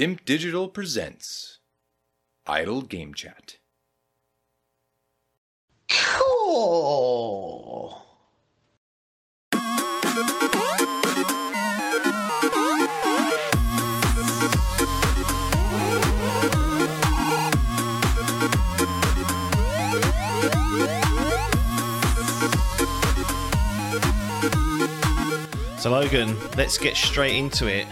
Dimp Digital presents Idle Game Chat. Cool. So, Logan, let's get straight into it.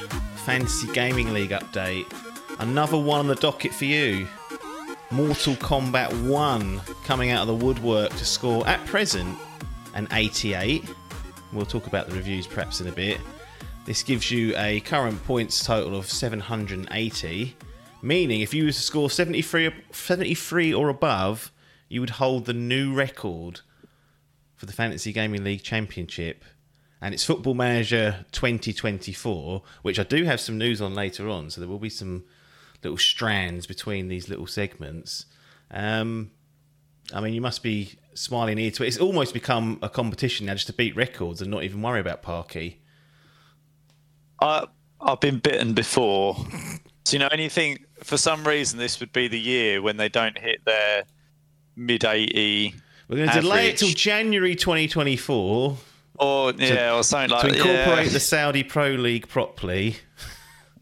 Fantasy Gaming League update. Another one on the docket for you. Mortal Kombat 1 coming out of the woodwork to score at present an 88. We'll talk about the reviews perhaps in a bit. This gives you a current points total of 780, meaning if you were to score 73, 73 or above, you would hold the new record for the Fantasy Gaming League Championship. And it's Football Manager 2024, which I do have some news on later on. So there will be some little strands between these little segments. Um, I mean, you must be smiling ear to it. It's almost become a competition now just to beat records and not even worry about Parky. I I've been bitten before. So you know anything for some reason this would be the year when they don't hit their mid eighty We're going to delay it till January 2024 or yeah or something like that. to incorporate yeah. the Saudi Pro League properly.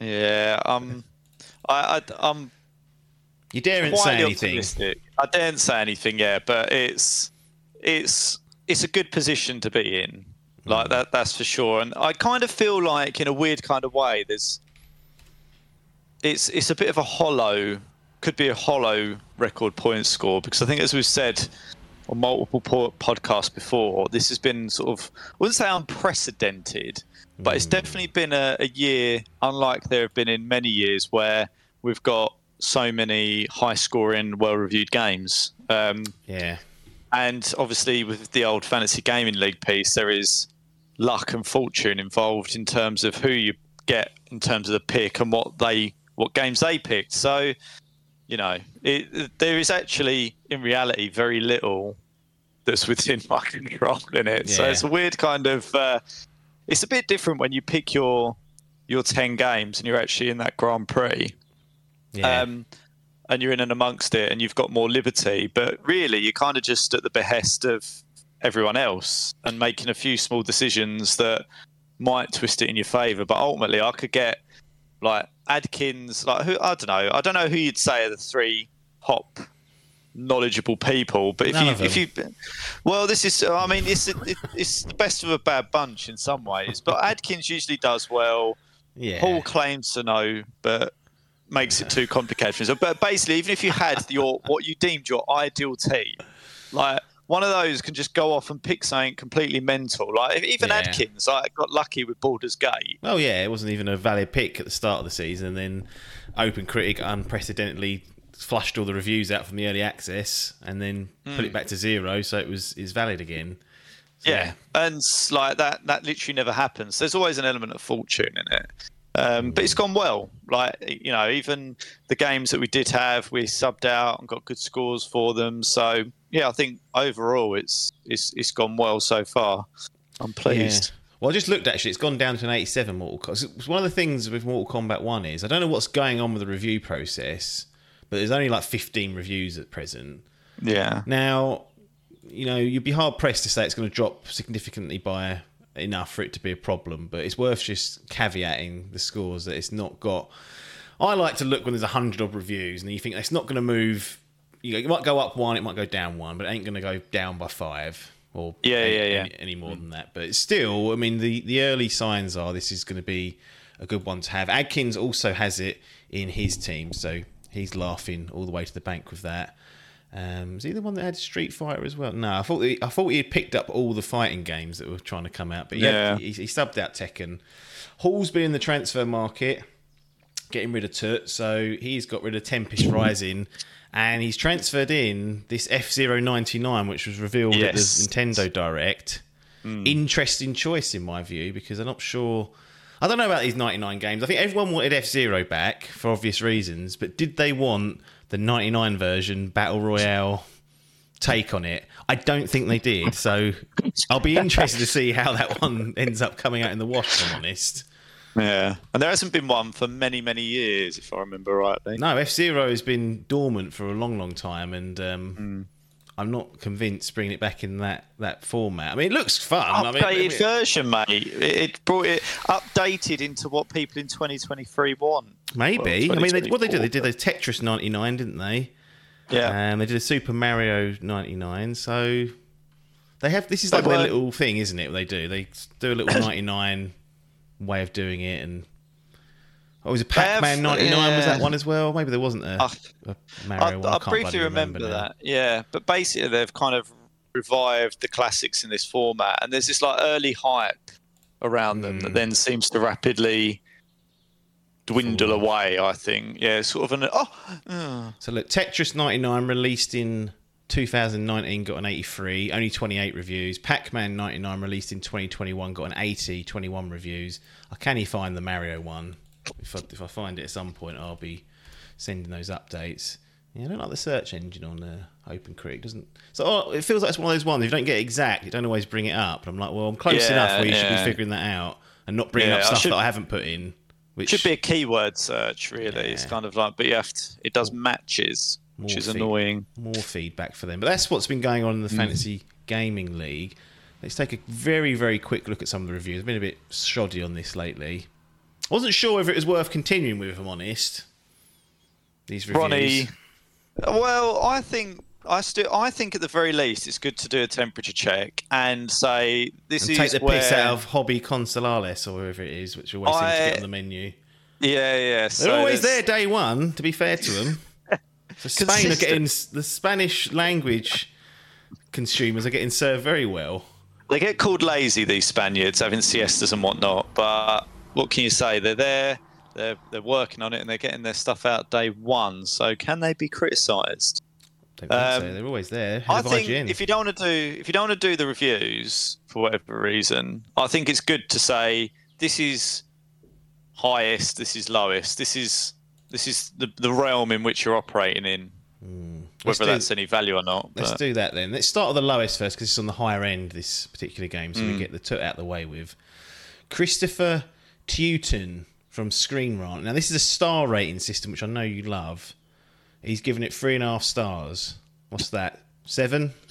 Yeah, um, I, I I'm You daren't say anything. I daren't say anything, yeah, but it's it's it's a good position to be in. Like that, that's for sure. And I kind of feel like, in a weird kind of way, there's it's it's a bit of a hollow, could be a hollow record point score because I think, as we've said on multiple po- podcasts before, this has been sort of I wouldn't say unprecedented, but it's definitely been a, a year unlike there have been in many years where we've got so many high scoring, well reviewed games. Um, Yeah. and obviously, with the old fantasy gaming league piece, there is luck and fortune involved in terms of who you get in terms of the pick and what they what games they picked. So, you know, it, there is actually in reality very little that's within my control in it. So it's a weird kind of. Uh, it's a bit different when you pick your your ten games and you're actually in that Grand Prix Yeah. um, and you're in and amongst it and you've got more liberty. But really, you're kind of just at the behest of everyone else and making a few small decisions that might twist it in your favour. But ultimately, I could get like Adkins, like who I don't know. I don't know who you'd say are the three top knowledgeable people but if None you if you well this is i mean it's it, it's the best of a bad bunch in some ways but adkins usually does well yeah. Paul claims to know, but makes it too complicated for himself. But basically, even if you had your what you deemed your ideal team, like one of those can just go off and pick something completely mental. Like even Yeah. Adkins, like got lucky with Baldur's Gate. Oh yeah, it wasn't even a valid pick at the start of the season. Then Open Critic unprecedentedly flushed all the reviews out from the early access and then put it hmm. back to zero, so it was is valid again. So, Yeah, and like that that literally never happens. There's always an element of fortune in it. Um, but it's gone well. Like you know, even the games that we did have, we subbed out and got good scores for them. So yeah, I think overall it's it's it's gone well so far. I'm pleased. Yeah. Well, I just looked actually. It's gone down to an 87 Mortal Kombat. One of the things with Mortal Kombat 1 is I don't know what's going on with the review process, but there's only like 15 reviews at present. Yeah, Now, you know, you'd be hard pressed to say it's going to drop significantly by enough for it to be a problem, but it's worth just caveating the scores that it's not got. I like to look when there's a hundred odd reviews and you think it's not going to move. You know, it might go up one, it might go down one, but it ain't going to go down by five or Yeah, any, yeah, yeah. Any, any more mm. than that. But still, I mean, the the early signs are this is going to be a good one to have. Adkins also has it in his team, so he's laughing all the way to the bank with that. Um, was he the one that had Street Fighter as well? No, I thought he, I thought he had picked up all the fighting games that were trying to come out, but yeah, he, he subbed out Tekken. Hall's been in the transfer market, getting rid of Tut, so he's got rid of Tempest Rising, and he's transferred in this F 99 which was revealed at the Nintendo Direct. Interesting choice in my view because I'm not sure. I don't know about these 99 games. I think everyone wanted F Zero back for obvious reasons, but did they want the 99 version Battle Royale take on it? I don't think they did. So I'll be interested to see how that one ends up coming out in the wash, if I'm honest. Yeah, and there hasn't been one for many, many years, if I remember rightly. No, F Zero has been dormant for a long, long time, and um, Hmm. I'm not convinced bringing it back in that, that format. I mean, it looks fun. I mean, Updated I mean- version, mate. It, it brought it updated into what people in 2023 want. maybe. Well, I mean, they, what they did, they did a Tetris 99, didn't they? Yeah. And they did a Super Mario 99. So they have. This is like They their little thing, isn't it? What they do. They do a little 99 way of doing it, and. Oh, was it Pac-Man 99? Was that one as well? Maybe there wasn't a, Mario I, one. I, I can't briefly bloody remember, that. Yeah, but basically they've kind of revived the classics in this format, and there's this like early hype around them Hmm. that then seems to rapidly dwindle Fall. away. I think. Yeah, sort of an oh. uh, So look, Tetris 99 released in 2019 got an 83, only 28 reviews. Pac-Man 99 released in 2021 got an 80, 21 reviews. I can he find the Mario one. If I, if I find it at some point, I'll be sending those updates. Yeah, I don't like the search engine on uh, OpenCritic. Doesn't so oh, it feels like it's one of those ones. If you don't get it exact, you don't always bring it up. And I'm like, well, I'm close Yeah, enough where you should be figuring that out and not bringing Yeah, up I stuff should- that I haven't put in. Which should be a keyword search, really. It's kind of like, but you have to. It does matches, which is feed- annoying. more feedback for them. But that's what's been going on in the Mm. Fantasy Gaming League. Let's take a very, very quick look at some of the reviews. I've been a bit shoddy on this lately. I wasn't sure whether it was worth continuing with, if I'm honest. These reviews. Ronnie. Well, I think I still I think at the very least it's good to do a temperature check and say this and is take the where, piss out of Hobby Consolas or whoever it is, which always seems to get on the menu. Yeah, yeah. They're So always there day one, to be fair to them. So Spain are getting the Spanish language consumers are getting served very well. They get called lazy these Spaniards having siestas and whatnot, but what can you say? They're there. They're they're working on it and they're getting their stuff out day one. So can they be criticised? So. Um, They're always there. I think IGN. if you don't want to do if you don't want to do the reviews for whatever reason, I think it's good to say this is highest, this is lowest, this is this is the, the realm in which you're operating in, Hmm. Let's whether do- that's any value or not. Let's but- do that then. Let's start at the lowest first because it's on the higher end this particular game, so Mm. we get the toot out of the way with Christopher Teuton from Screen Rant. Now this is a star rating system, which I know you love. He's given it three and a half stars. What's that? Seven?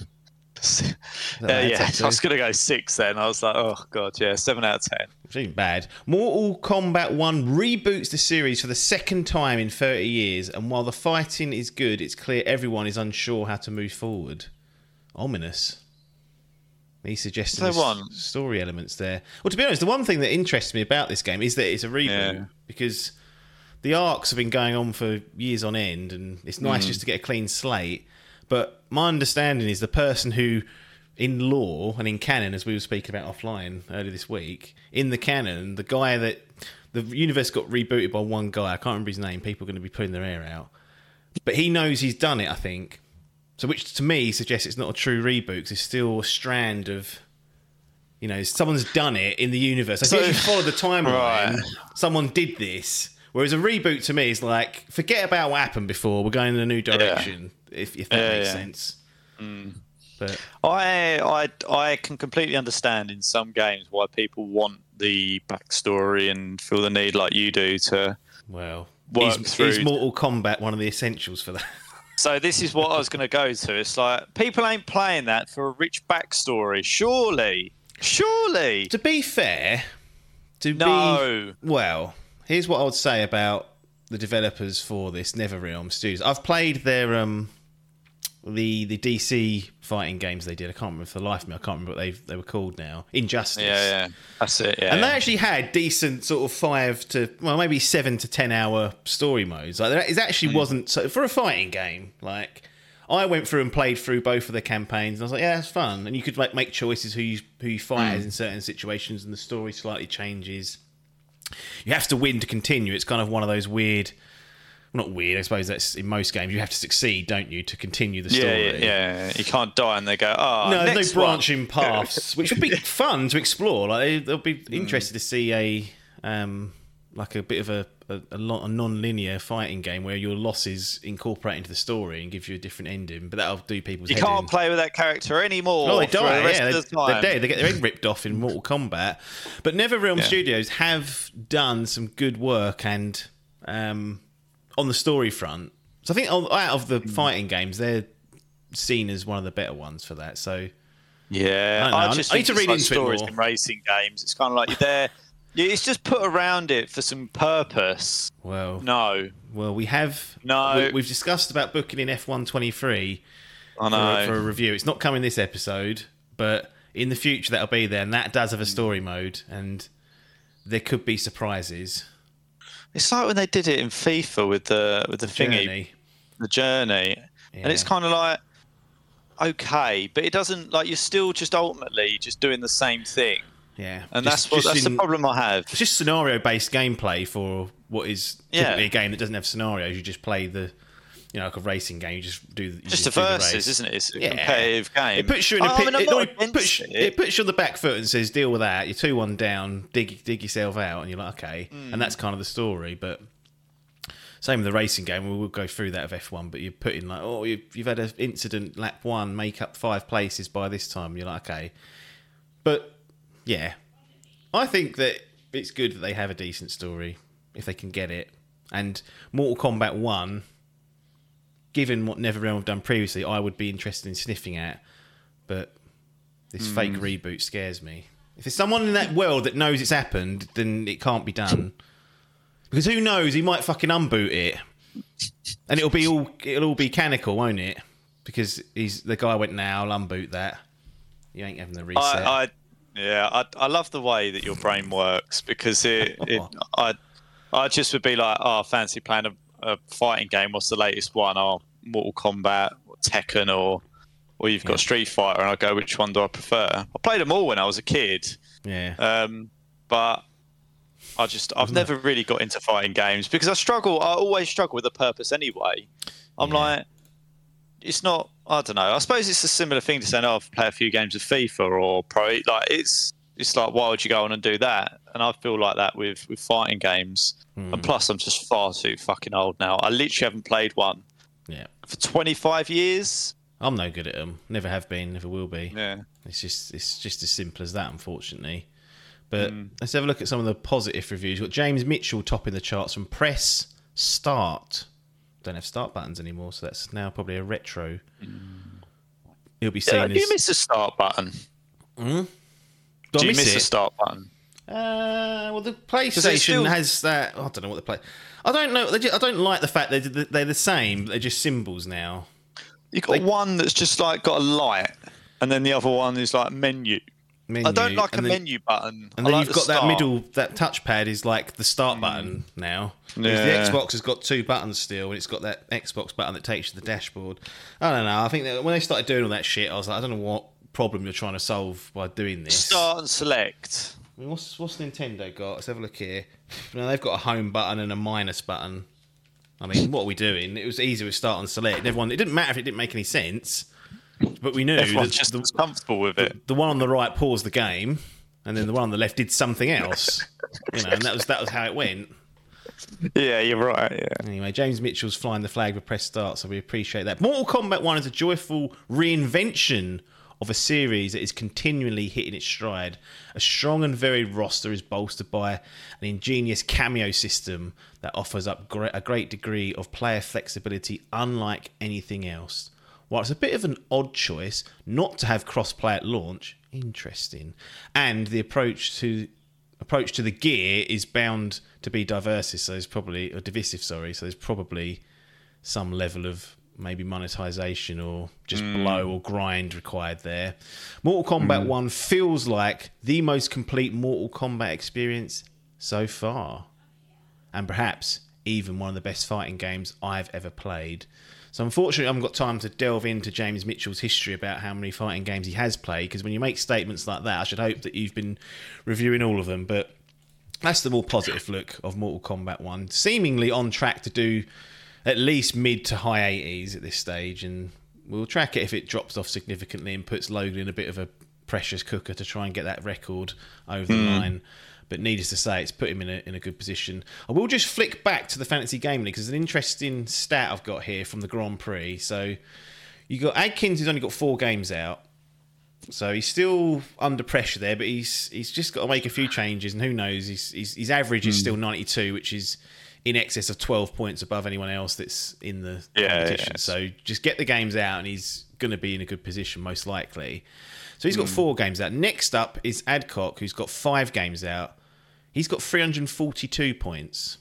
Uh, yeah? I was gonna go six then. I was like, oh god, yeah, seven out of ten. Which ain't bad. Mortal Kombat 1 reboots the series for the second time in 30 years, and while the fighting is good, it's clear everyone is unsure how to move forward. Ominous. He's suggested there's want- story elements there. Well, to be honest, the one thing that interests me about this game is that it's a reboot Yeah. because the arcs have been going on for years on end, and it's nice Mm. just to get a clean slate. But my understanding is the person who, in lore and in canon, as we were speaking about offline earlier this week, in the canon, the guy that the universe got rebooted by one guy, I can't remember his name. People are going to be putting their hair out, but he knows he's done it. I think. So, which to me suggests it's not a true reboot. 'cause it's still a strand of, you know, someone's done it in the universe. Like, So- if you follow the timeline, Right. someone did this. Whereas a reboot to me is like, forget about what happened before. We're going in a new direction. If, if that Yeah, makes yeah. sense. Mm. But I I I can completely understand in some games why people want the backstory and feel the need, like you do, to. well, Work is, through- is Mortal Kombat one of the essentials for that? So this is what I was going to go to. It's like people ain't playing that for a rich backstory. Surely, surely. to be fair, to No. be well, here's what I would say about the developers for this NetherRealm Studios. I've played their um the the DC fighting games they did. I can't remember for the life of me. I can't remember what they they were called now. Injustice. Yeah, yeah, that's it. Yeah, And they yeah. actually had decent sort of five to well maybe seven to ten hour story modes. Like it actually Hmm. wasn't so for a fighting game. Like I went through and played through both of the campaigns, and I was like, yeah, it's fun. And you could like make choices who you who you fight Hmm. as in certain situations, and the story slightly changes. You have to win to continue. It's kind of one of those weird. Not weird, I suppose that's in most games. You have to succeed, don't you, to continue the story? yeah, yeah. You can't die and they go, oh, no, there's next no one." branching paths, which would be fun to explore. Like they- they'll be Hmm. interested to see a um, like a bit of a, a, a, a non-linear fighting game where your losses incorporate into the story and gives you a different ending. But that'll do people's. You can't in. play with that character anymore. Oh, they die. the Yeah, of they, the they're dead. They get their head ripped off in Mortal Kombat. But NetherRealm Yeah. Studios have done some good work and um, on the story front. So I think out of the fighting games, they're seen as one of the better ones for that. So Yeah, I. I, just I need to read like into stories in racing games. It's kind of like you're there. yeah, It's just put around it for some purpose. well, No, well, we have No. we, we've discussed about booking in F one twenty three I for, know. for a review. It's not coming this episode, but in the future that'll be there, and that does have a story mode, and there could be surprises. It's like when they did it in FIFA with the with the thingy, Journey. the journey, and it's kind of like okay, but it doesn't like you're still just ultimately just doing the same thing, Yeah, and Just- that's what that's the problem I have. It's just scenario based gameplay for what is Yeah. typically a game that doesn't have scenarios. You just play the, you know, like a racing game. You just do you Just the do verses, race. isn't it? It's a Yeah. competitive game. It puts you in a I pit. mean, it, not puts, it. it puts you on the back foot and says, "Deal with that." You're two one down. Dig dig yourself out, and you're like, okay. Hmm. And that's kind of the story. But same with the racing game. We will go through that of F1. But you're putting like, oh, you've, you've had an incident lap one, make up five places by this time. You're like, okay. But yeah, I think that it's good that they have a decent story if they can get it. And Mortal Kombat One, given what NetherRealm have done previously, I would be interested in sniffing at. But this hmm. fake reboot scares me. If there's someone in that world that knows it's happened, then it can't be done. Because who knows? He might fucking unboot it, and it'll be all it'll all be canonical, won't it? Because he's the guy went now. I'll unboot that. You ain't having the reset. I, I yeah, I, I love the way that your brain works because it, it I I just would be like, oh, fancy playing a, a fighting game. What's the latest one? Oh, Mortal Kombat, or Tekken, or or you've got Street Fighter, and I go, which one do I prefer? I played them all when I was a kid, yeah. um, but I just I've never really got into fighting games because I struggle. I always struggle with a purpose anyway. I'm Yeah. like, it's not. I don't know. I suppose it's a similar thing to saying, "Oh, I've played a few games of FIFA or Pro." Like it's it's like, why would you go on and do that? And I feel like that with with fighting games. Hmm. And plus, I'm just far too fucking old now. I literally haven't played one yeah. for 25 years. I'm no good at them. Never have been. Never will be. Yeah. It's just it's just as simple as that, unfortunately. But Mm. let's have a look at some of the positive reviews. We've got James Mitchell topping the charts from Press Start. Don't have start buttons anymore, so that's now probably a retro. He'll be seen Yeah, as. you miss the start button? Do I Do you miss miss it? the start button? Uh, well, the PlayStation still- has that. I don't know what the play. I don't know. They ju- I don't like the fact that they're, they're the same. They're just symbols now. You got one that's just like got a light, and then the other one is like menu. Menu, I don't like a then, menu button. And I then like you've the got that middle, that touchpad is like the start button now. Yeah. the Xbox has got two buttons still, and it's got that Xbox button that takes you to the dashboard. I don't know. I think that when they started doing all that shit, I was like, I don't know what problem you're trying to solve by doing this. Start and select. I mean, what's what's Nintendo got? Let's have a look here. Now they've got a home button and a minus button. I mean, what are we doing? It was easy with start and select. And everyone, it didn't matter if it didn't make any sense, but we knew Everyone's that just the, as comfortable with it. the one on the right paused the game, and then the one on the left did something else. You know, and that was that was how it went. Yeah, you're right. Yeah. Anyway, James Mitchell's flying the flag with press start, so we appreciate that. Mortal Kombat 1 is a joyful reinvention of a series that is continually hitting its stride. A strong and varied roster is bolstered by an ingenious cameo system that offers up a great degree of player flexibility, unlike anything else. While it's a bit of an odd choice not to have cross-play at launch, interesting, and the approach to approach to the gear is bound to be diverse. So there's probably or divisive. Sorry, so there's probably some level of maybe monetization or just hmm. blow or grind required there. Mortal Kombat hmm. One feels like the most complete Mortal Kombat experience so far, and perhaps even one of the best fighting games I've ever played. So unfortunately, I haven't got time to delve into James Mitchell's history about how many fighting games he has played. Because when you make statements like that, I should hope that you've been reviewing all of them. But that's the more positive look of Mortal Kombat 1. Seemingly on track to do at least mid to high 80s at this stage. And we'll track it if it drops off significantly and puts Logan in a bit of a precious cooker to try and get that record over the hmm. line. But needless to say, it's put him in a, in a good position. I will just flick back to the fantasy game league because there's an interesting stat I've got here from the Grand Prix. So you got Adkins who's only got four games out. So he's still under pressure there, but he's he's just got to make a few changes, and who knows? He's, he's, his average is hmm. still 92, which is in excess of 12 points above anyone else that's in the Yeah, competition. yes. So just get the games out, and he's going to be in a good position most likely. So he's got hmm. four games out. Next up is Adcock, who's got five games out. He's got 342 points.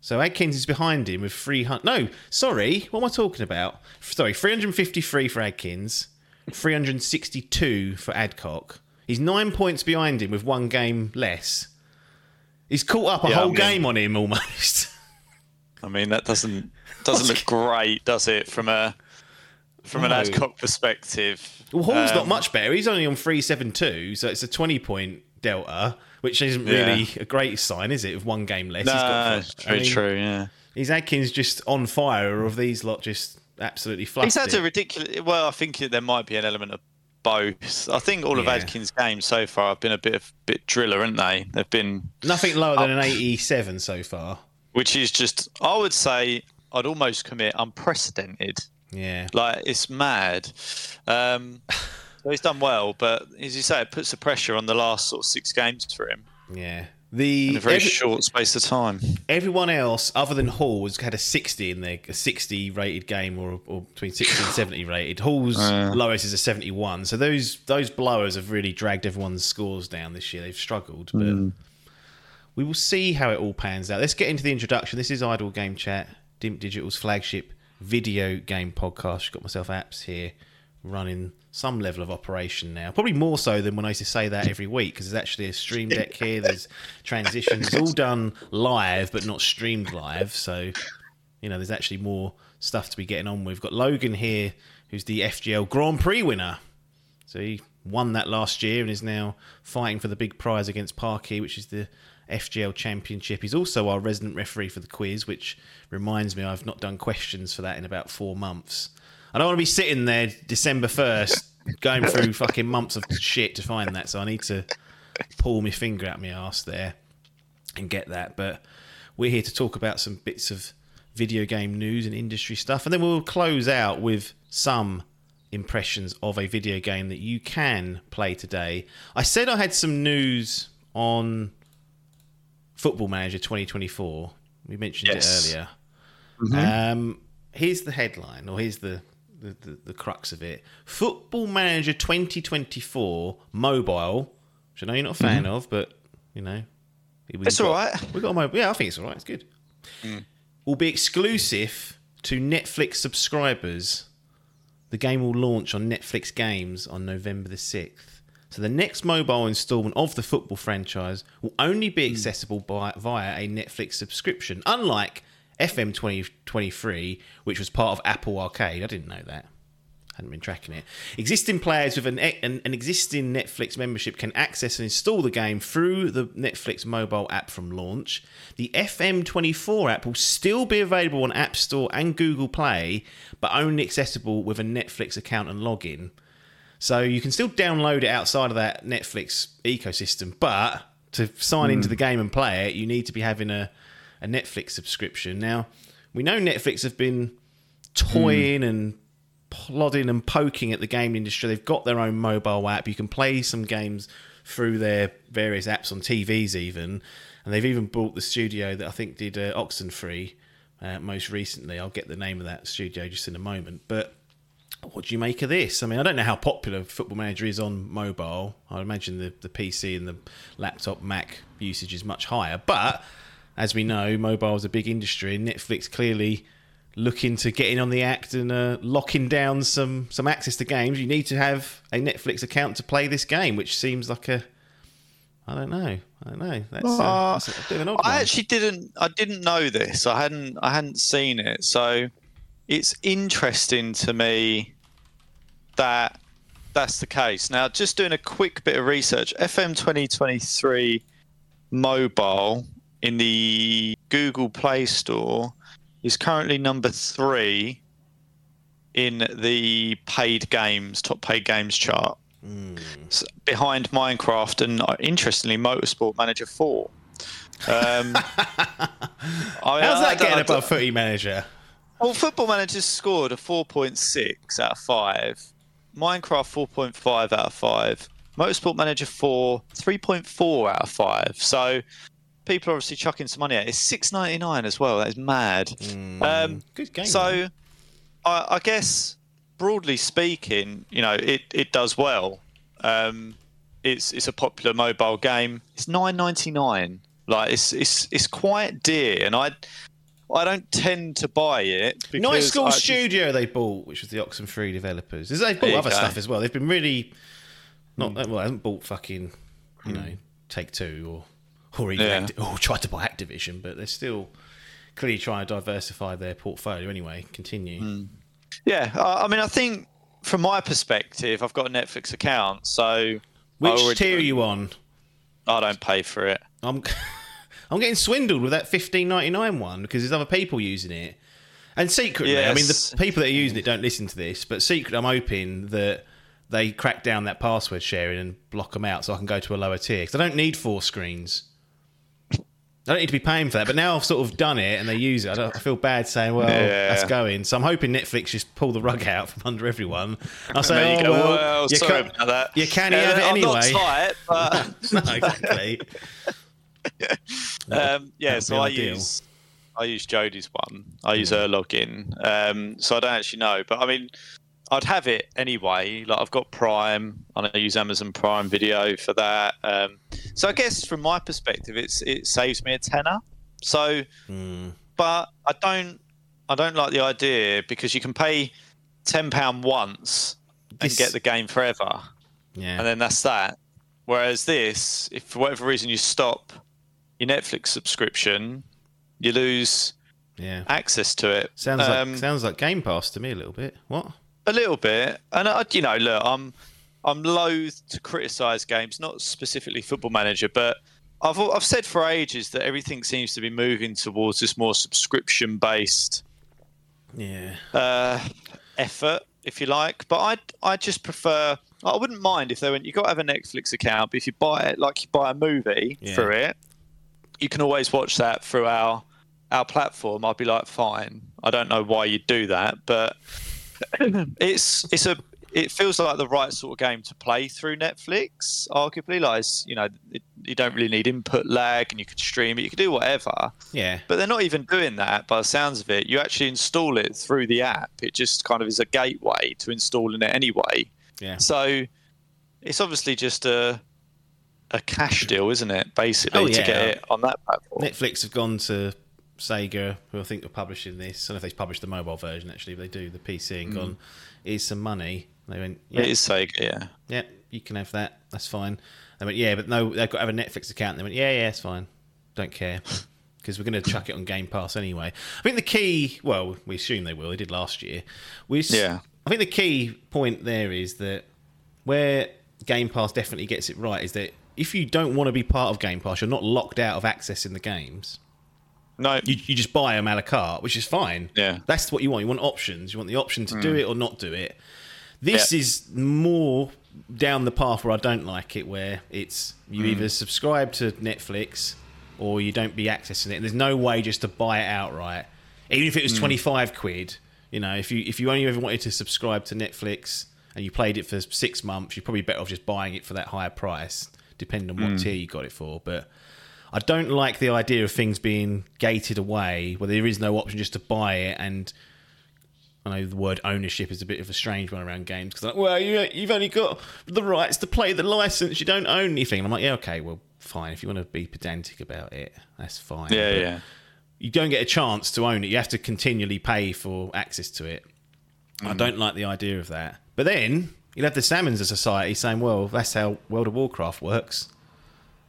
So Adkins is behind him with 300. No, sorry, what am I talking about? Sorry, 353 for Adkins, 362 for Adcock. He's nine points behind him with one game less. He's caught up a Yeah, I whole mean- game on him almost. I mean, that doesn't doesn't look great, does it? From a from an No. Adcock perspective. Well, Hall's not Um, much better. He's only on 372, so it's a 20 point delta, which isn't Yeah. really a great sign, is it? Of one game less. No, He's got- it's I very mean, true. Yeah, Is Adkins just on fire, or have these lot just absolutely fluffed he's had it? a ridiculous. Well, I think there might be an element of both. I think all of Yeah. Adkins' games so far have been a bit of bit driller, haven't they? They've been, Nothing lower than an 87 so far. which is just, I would say, I'd almost commit unprecedented. Yeah. Like it's mad. Um, so he's done well, but as you say, it puts the pressure on the last sort of six games for him Yeah. The in a very every- short space of time. everyone else other than Hall has had a 60 in there, a 60 rated game or, or between 60 and 70 rated. Hall's Uh. lowest is a 71. So those those blowers have really dragged everyone's scores down this year. They've struggled, but Hmm. we will see how it all pans out. Let's get into the introduction. This is Idle Game Chat, Dimp Digital's flagship video game podcast. Got myself apps here running some level of operation now. Probably more so than when I used to say that every week because there's actually a stream deck here. There's transitions. It's all done live, but not streamed live. So, you know, there's actually more stuff to be getting on with. We've got Logan here, who's the FGL Grand Prix winner. So he won that last year and is now fighting for the big prize against Parkey, which is the FGL Championship. He's also our resident referee for the quiz, which reminds me I've not done questions for that in about four months. I don't want to be sitting there December 1st going through fucking months of shit to find that, so I need to pull my finger out my ass there and get that. But we're here to talk about some bits of video game news and industry stuff, and then we'll close out with some impressions of a video game that you can play today. I said I had some news on Football Manager 2024. We mentioned Yes. it earlier. Um, here's the headline, or here's the, the, the, the crux of it Football Manager 2024 mobile, which I know you're not a fan mm-hmm. of, but you know. It's got- all right. We've got a mobile. Yeah, I think it's all right. It's good. Mm. Will be exclusive to Netflix subscribers. The game will launch on Netflix Games on November the 6th. So the next mobile installment of the football franchise will only be mm. accessible by, via a Netflix subscription, unlike FM 2023, which was part of Apple Arcade. I didn't know that. hadn't been tracking it. Existing players with an, an, an existing Netflix membership can access and install the game through the Netflix mobile app from launch. The FM24 app will still be available on App Store and Google Play, but only accessible with a Netflix account and login. So you can still download it outside of that Netflix ecosystem, but to sign hmm. into the game and play it, you need to be having a, a Netflix subscription. Now, we know Netflix have been toying and plodding and poking at the game industry. They've got their own mobile app. You can play some games through their various apps on TVs, even. And they've even bought the studio that I think did uh, Oxenfree uh, most recently. I'll get the name of that studio just in a moment. But what do you make of this? I mean, I don't know how popular Football Manager is on mobile. I imagine the, the PC and the laptop Mac usage is much higher. But as we know, mobile is a big industry, and Netflix clearly looking to get in on the act and uh, locking down some some access to games. You need to have a Netflix account to play this game, which seems like a I don't know. I don't know. That's, uh, Uh, that's a bit of an odd I one. actually didn't. I didn't know this. I hadn't. I hadn't seen it. So it's interesting to me that that's the case. Now, just doing a quick bit of research, FM 2023 mobile in the Google Play Store is currently number three in the paid games, top paid games chart. s- behind Minecraft and uh, interestingly Motorsport Manager Four. Um, I How's that don't- getting I above Footy Manager? Well, Football Manager scored a 4.6 out of 5. Minecraft 4.5 out of 5. Motorsport Manager 4, 3.4 out of 5. So people are obviously chucking some money at it. It's 6.99 as well. That is mad. Um, Good game. so I, I guess broadly speaking, you know, it, it does well. Um, it's it's a popular mobile game. It's nine ninety nine. Like it's it's it's quite dear, and I I don't tend to buy it. Night because School I- Studio they bought, which was the Oxenfree developers. They've bought other go. stuff as well. They've been really not Hmm. well. They haven't bought fucking you know Take Two or or even Yeah. Acti- or tried to buy Activision, but they're still clearly trying to diversify their portfolio. Anyway, continue. Hmm. Yeah, I I mean, I think from my perspective, I've got a Netflix account, so Which already- tier are you on? I don't pay for it. I'm I'm getting swindled with that fifteen ninety nine one because there's other people using it. And secretly, I mean, the people that are using it don't listen to this, but secretly, I'm hoping that they crack down that password sharing and block them out so I can go to a lower tier. Because I don't need four screens. I don't need to be paying for that. But now I've sort of done it and they use it. I, don't, I feel bad saying, well, Yeah. that's going. So I'm hoping Netflix just pull the rug out from under everyone. I'll say, oh, go. well, Well, you sorry can't- about that. you can Uh, have it I'm anyway. not tight, but no, exactly. um, yeah. So I ideal. use I use Jodie's one. I use her login. Um, so I don't actually know, but I mean, I'd have it anyway. Like I've got Prime, and I use Amazon Prime Video for that. Um, so I guess from my perspective, it's it saves me a tenner. So, Hmm. but I don't I don't like the idea because you can pay ten pound once and This- get the game forever Yeah. and then that's that. Whereas this, if for whatever reason you stop your Netflix subscription, you lose yeah. access to it. Sounds Um, like sounds like Game Pass to me a little bit. What? A little bit, and I, you know, look, I'm I'm loath to criticise games, not specifically Football Manager, but I've I've said for ages that everything seems to be moving towards this more subscription based Yeah. uh, effort, if you like. But I I just prefer. I wouldn't mind if they went. You got to have a Netflix account, but if you buy it like you buy a movie Yeah. through it, you can always watch that through our our platform. I'd be like, fine. I don't know why you'd do that, but it's it's a it feels like the right sort of game to play through Netflix. Arguably, like you know, it, you don't really need input lag, and you could stream it. You could do whatever. Yeah. But they're not even doing that by the sounds of it. You actually install it through the app. It just kind of is a gateway to installing it anyway. Yeah. So it's obviously just a a cash deal, isn't it? Basically, Oh, to get it on that platform. Netflix have gone to Sega, who I think are publishing this. I don't know if they published the mobile version actually, but they do the PC and mm. gone. Here's some money. They went, yeah, It is Sega, yeah. yeah, you can have that. That's fine. They went, yeah, but no, they've got to have a Netflix account. They went, yeah, yeah, it's fine. Don't care. Because we're going to chuck it on Game Pass anyway. I think the key, well, we assume they will. They did last year. We, Yeah. I think the key point there is that where Game Pass definitely gets it right is that if you don't want to be part of Game Pass, you're not locked out of accessing the games. No, You, you just buy them a la carte, which is fine. Yeah. That's what you want. You want options. You want the option to do mm. it or not do it. This Yeah. is more down the path where I don't like it, where it's you mm. either subscribe to Netflix or you don't be accessing it. And there's no way just to buy it outright. Even if it was mm. 25 quid, you know, if you if you only ever wanted to subscribe to Netflix and you played it for six months, you're probably better off just buying it for that higher price, depending on what tier you got it for. But I don't like the idea of things being gated away where there is no option just to buy it. And I know the word ownership is a bit of a strange one around games because, like, well, you, you've only got the rights to play the license. You don't own anything. And I'm like, yeah, okay, well, fine. If you want to be pedantic about it, that's fine. yeah, But yeah. You don't get a chance to own it. You have to continually pay for access to it. Mm. I don't like the idea of that. But then you'll have the Salmons of Society saying, well, that's how World of Warcraft works.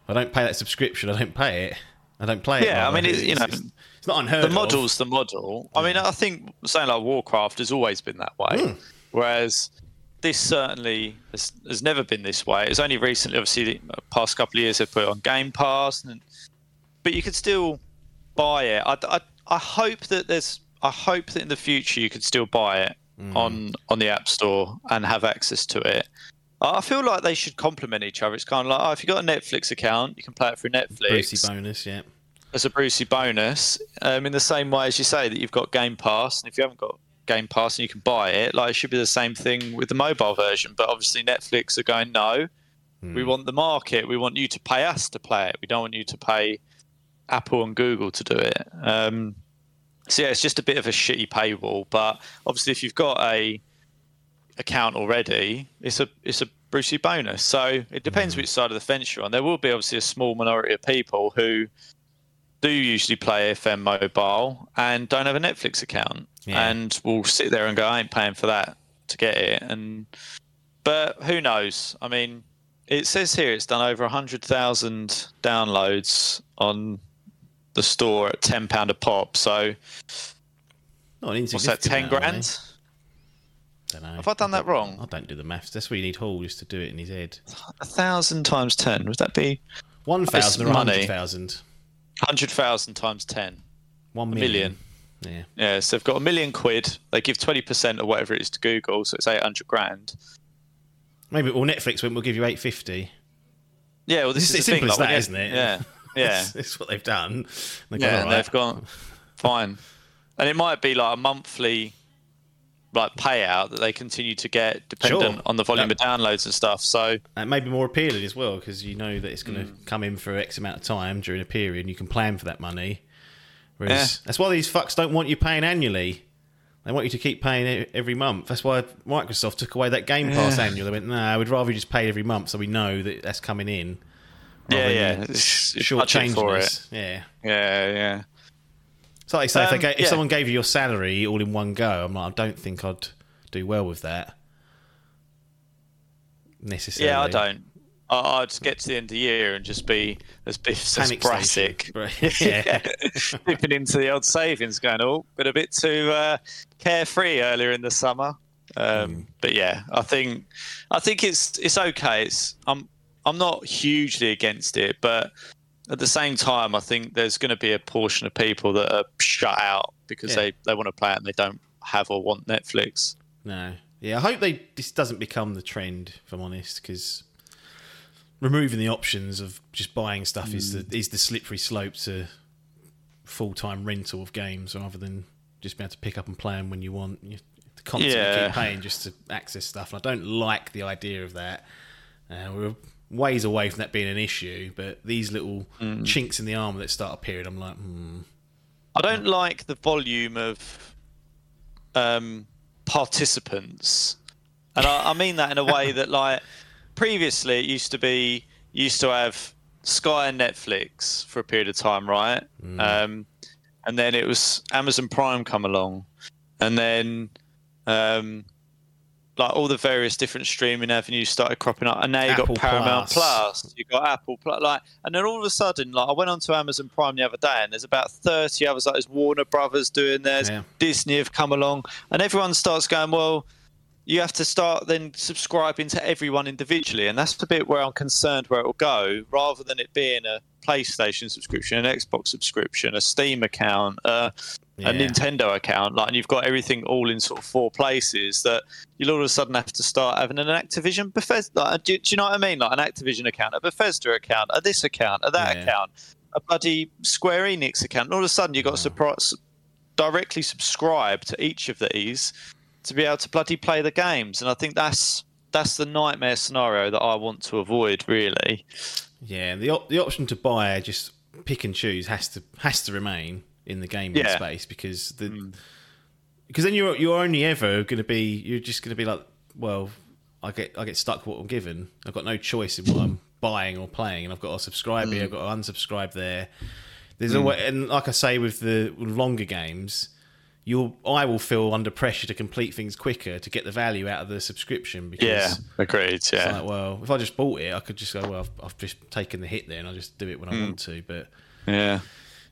I don't pay that subscription. I don't pay it. I don't play it. Yeah, I mean, it- you know, it's, it's not unheard of the of. model's the model. I mean, I think saying like Warcraft has always been that way, hmm. whereas this certainly has, has never been this way. It's only recently, obviously, the past couple of years they've put it on Game Pass, and, but you could still buy it. I, I, I hope that there's. I hope that in the future you could still buy it hmm. on on the App Store and have access to it. I feel like they should complement each other. It's kind of like, oh, if you've got a Netflix account, you can play it through Netflix. Brucey bonus, yeah. As a Brucey bonus, um, in the same way as you say that you've got Game Pass, and if you haven't got Game Pass and you can buy it, like it should be the same thing with the mobile version. But obviously, Netflix are going, no, we Hmm. want the market. We want you to pay us to play it. We don't want you to pay Apple and Google to do it. Um, so yeah, it's just a bit of a shitty paywall. But obviously, if you've got a account already, it's a it's a Brucey bonus. So it depends which side of the fence you're on. There will be obviously a small minority of people who do usually play FM mobile and don't have a Netflix account, Yeah. and will sit there and go, "I ain't paying for that to get it." And but who knows? I mean, it says here it's done over hundred thousand downloads on the store at ten pound a pop. So what's that? Ten amount of money. grand? Don't know. Have I done that wrong? I don't do the maths. That's where you need Hall just to do it in his head. A thousand times ten. Would that be One thousand or a hundred thousand. hundred thousand times ten? Million. million. Yeah. Yeah, so they've got a million quid. They give twenty percent or whatever it is to Google, so it's eight hundred grand. Maybe or Netflix went, we'll give you eight fifty. Yeah, well, this It's is the simple thing, as like, that, isn't it? Yeah, yeah, That's what they've done. They've yeah. gone, "All They've gone fine, and it might be like a monthly like payout that they continue to get dependent Sure. on the volume of downloads and stuff. So That may be more appealing as well because you know that it's going to Mm. come in for X amount of time during a period and you can plan for that money. Whereas that's why these fucks don't want you paying annually. They want you to keep paying every month. That's why Microsoft took away that Game Pass Yeah. annual. They went, no, we'd rather you just pay every month so we know that that's coming in. yeah, yeah, than it's, it's short budget change for it. Yeah. Yeah, yeah. Like they say, if, Um, if yeah. someone gave you your salary all in one go, I'm like, I don't think I'd do well with that. Necessarily. Yeah, I don't. I- I'd get to the end of the year and just be as Biff says, brassic. station. yeah. dipping into the old savings, going, oh, been a bit too uh, carefree earlier in the summer. Um, Hmm. But yeah, I think I think it's it's okay. It's I'm I'm not hugely against it, but at the same time, I think there's going to be a portion of people that are shut out because Yeah. they, they want to play it and they don't have or want Netflix. No. Yeah, I hope they this doesn't become the trend, if I'm honest, because removing the options of just buying stuff is Mm. the is the slippery slope to full time rental of games rather than just being able to pick up and play them when you want. You to constantly Yeah. keep paying just to access stuff, and I don't like the idea of that. Uh, we're ways away from that being an issue, but these little Mm. chinks in the armor that start appearing, I'm like, hmm. I don't like the volume of um, participants, and I, I mean that in a way that, like, previously it used to be used to have Sky and Netflix for a period of time, right? Um, and then it was Amazon Prime come along, and then um, like all the various different streaming avenues started cropping up, and now you Apple got Paramount Plus. Plus, you got Apple Plus, like, and then all of a sudden, like I went onto Amazon Prime the other day, and there's about thirty others, like there's Warner Brothers doing theirs, Yeah. Disney have come along, and everyone starts going, well, you have to start then subscribing to everyone individually, and that's the bit where I'm concerned where it will go, rather than it being a PlayStation subscription, an Xbox subscription, a Steam account, uh, Yeah. a Nintendo account, like, and you've got everything all in sort of four places. That you'll all of a sudden have to start having an Activision Bethesda. Like, do, do you know what I mean? Like an Activision account, a Bethesda account, a this account, a that Yeah. account, a bloody Square Enix account. And all of a sudden, you've got to surpri- directly subscribe to each of these to be able to bloody play the games. And I think that's that's the nightmare scenario that I want to avoid. Really, Yeah, the op- the option to buy just pick and choose has to has to remain in the gaming Yeah. space because the hmm. because then you're you're only ever going to be you're just going to be like well I get I get stuck with what I'm given. I've got no choice in what I'm buying or playing. And I've got to subscribe here hmm. I've got to unsubscribe there. There's hmm. a way and like I say with the longer games you'll I will feel under pressure to complete things quicker to get the value out of the subscription because yeah, agreed. it's Yeah, like, well, if I just bought it, I could just go, well, I've, I've just taken the hit there and I'll just do it when I want to. But yeah,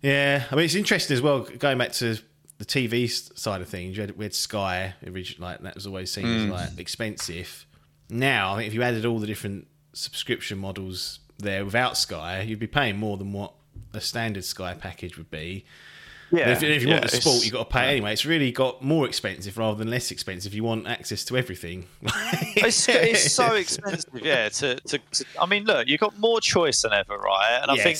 yeah, I mean, it's interesting as well, going back to the TV side of things. You had, we had Sky, originally, like, that was always seen as mm. like expensive. Now, I think if you added all the different subscription models there without Sky, you'd be paying more than what a standard Sky package would be. Yeah, if, if you yeah, want the sport, you've got to pay anyway. It's really got more expensive rather than less expensive. if You want access to everything. It's, it's so expensive, yeah. To, to, to, I mean, look, you've got more choice than ever, right? And I think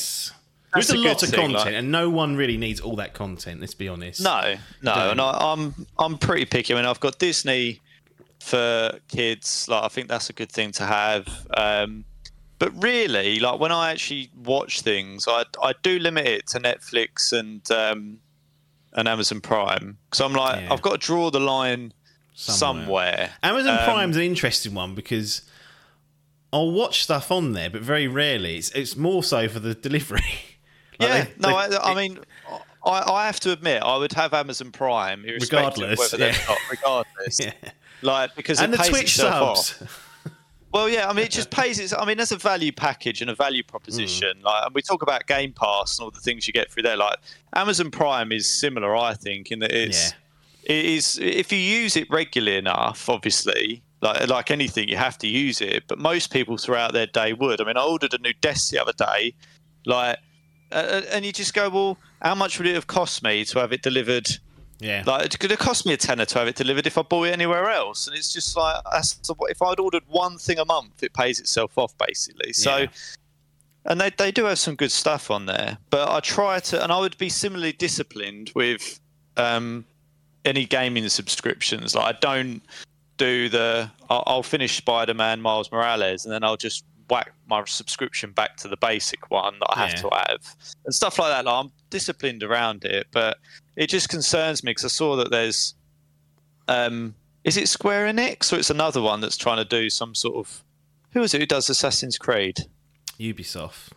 There's a a lot of thing, content, like- and no one really needs all that content. Let's be honest. no, no, don't. and I, I'm I'm pretty picky. I mean, I've got Disney for kids. Like, I think that's a good thing to have. Um, but really, like when I actually watch things, I I do limit it to Netflix and um, and Amazon Prime because I'm like, Yeah. I've got to draw the line Somewhere. somewhere. Amazon Um, Prime's an interesting one because I'll watch stuff on there, but very rarely. It's it's more so for the delivery. Like, Yeah, they- no, they- I, I mean, I, I have to admit, I would have Amazon Prime, irrespective Regardless, yeah. got, regardless. Yeah. Like because and it the pays Twitch itself subs. off. Well, yeah, I mean, it just pays its. I mean, there's a value package and a value proposition. Hmm. Like, and we talk about Game Pass and all the things you get through there. Like, Amazon Prime is similar, I think, in that it's it is if you use it regularly enough. Obviously, like like anything, you have to use it. But most people throughout their day would. I mean, I ordered a new desk the other day, like, uh, and you just go, well, how much would it have cost me to have it delivered? Yeah. Like, it could have cost me a tenner to have it delivered if I bought it anywhere else. And it's just like, if I'd ordered one thing a month, it pays itself off basically. So, Yeah. and they, they do have some good stuff on there. But I try to, and I would be similarly disciplined with um, any gaming subscriptions. Like, I don't do the, I'll, I'll finish Spider Man Miles Morales and then I'll just whack my subscription back to the basic one that I have Yeah. to have and stuff like that. Like, I'm disciplined around it, but it just concerns me because I saw that there's, um, is it Square Enix or it's another one that's trying to do some sort of, who is it who does Assassin's Creed? Ubisoft.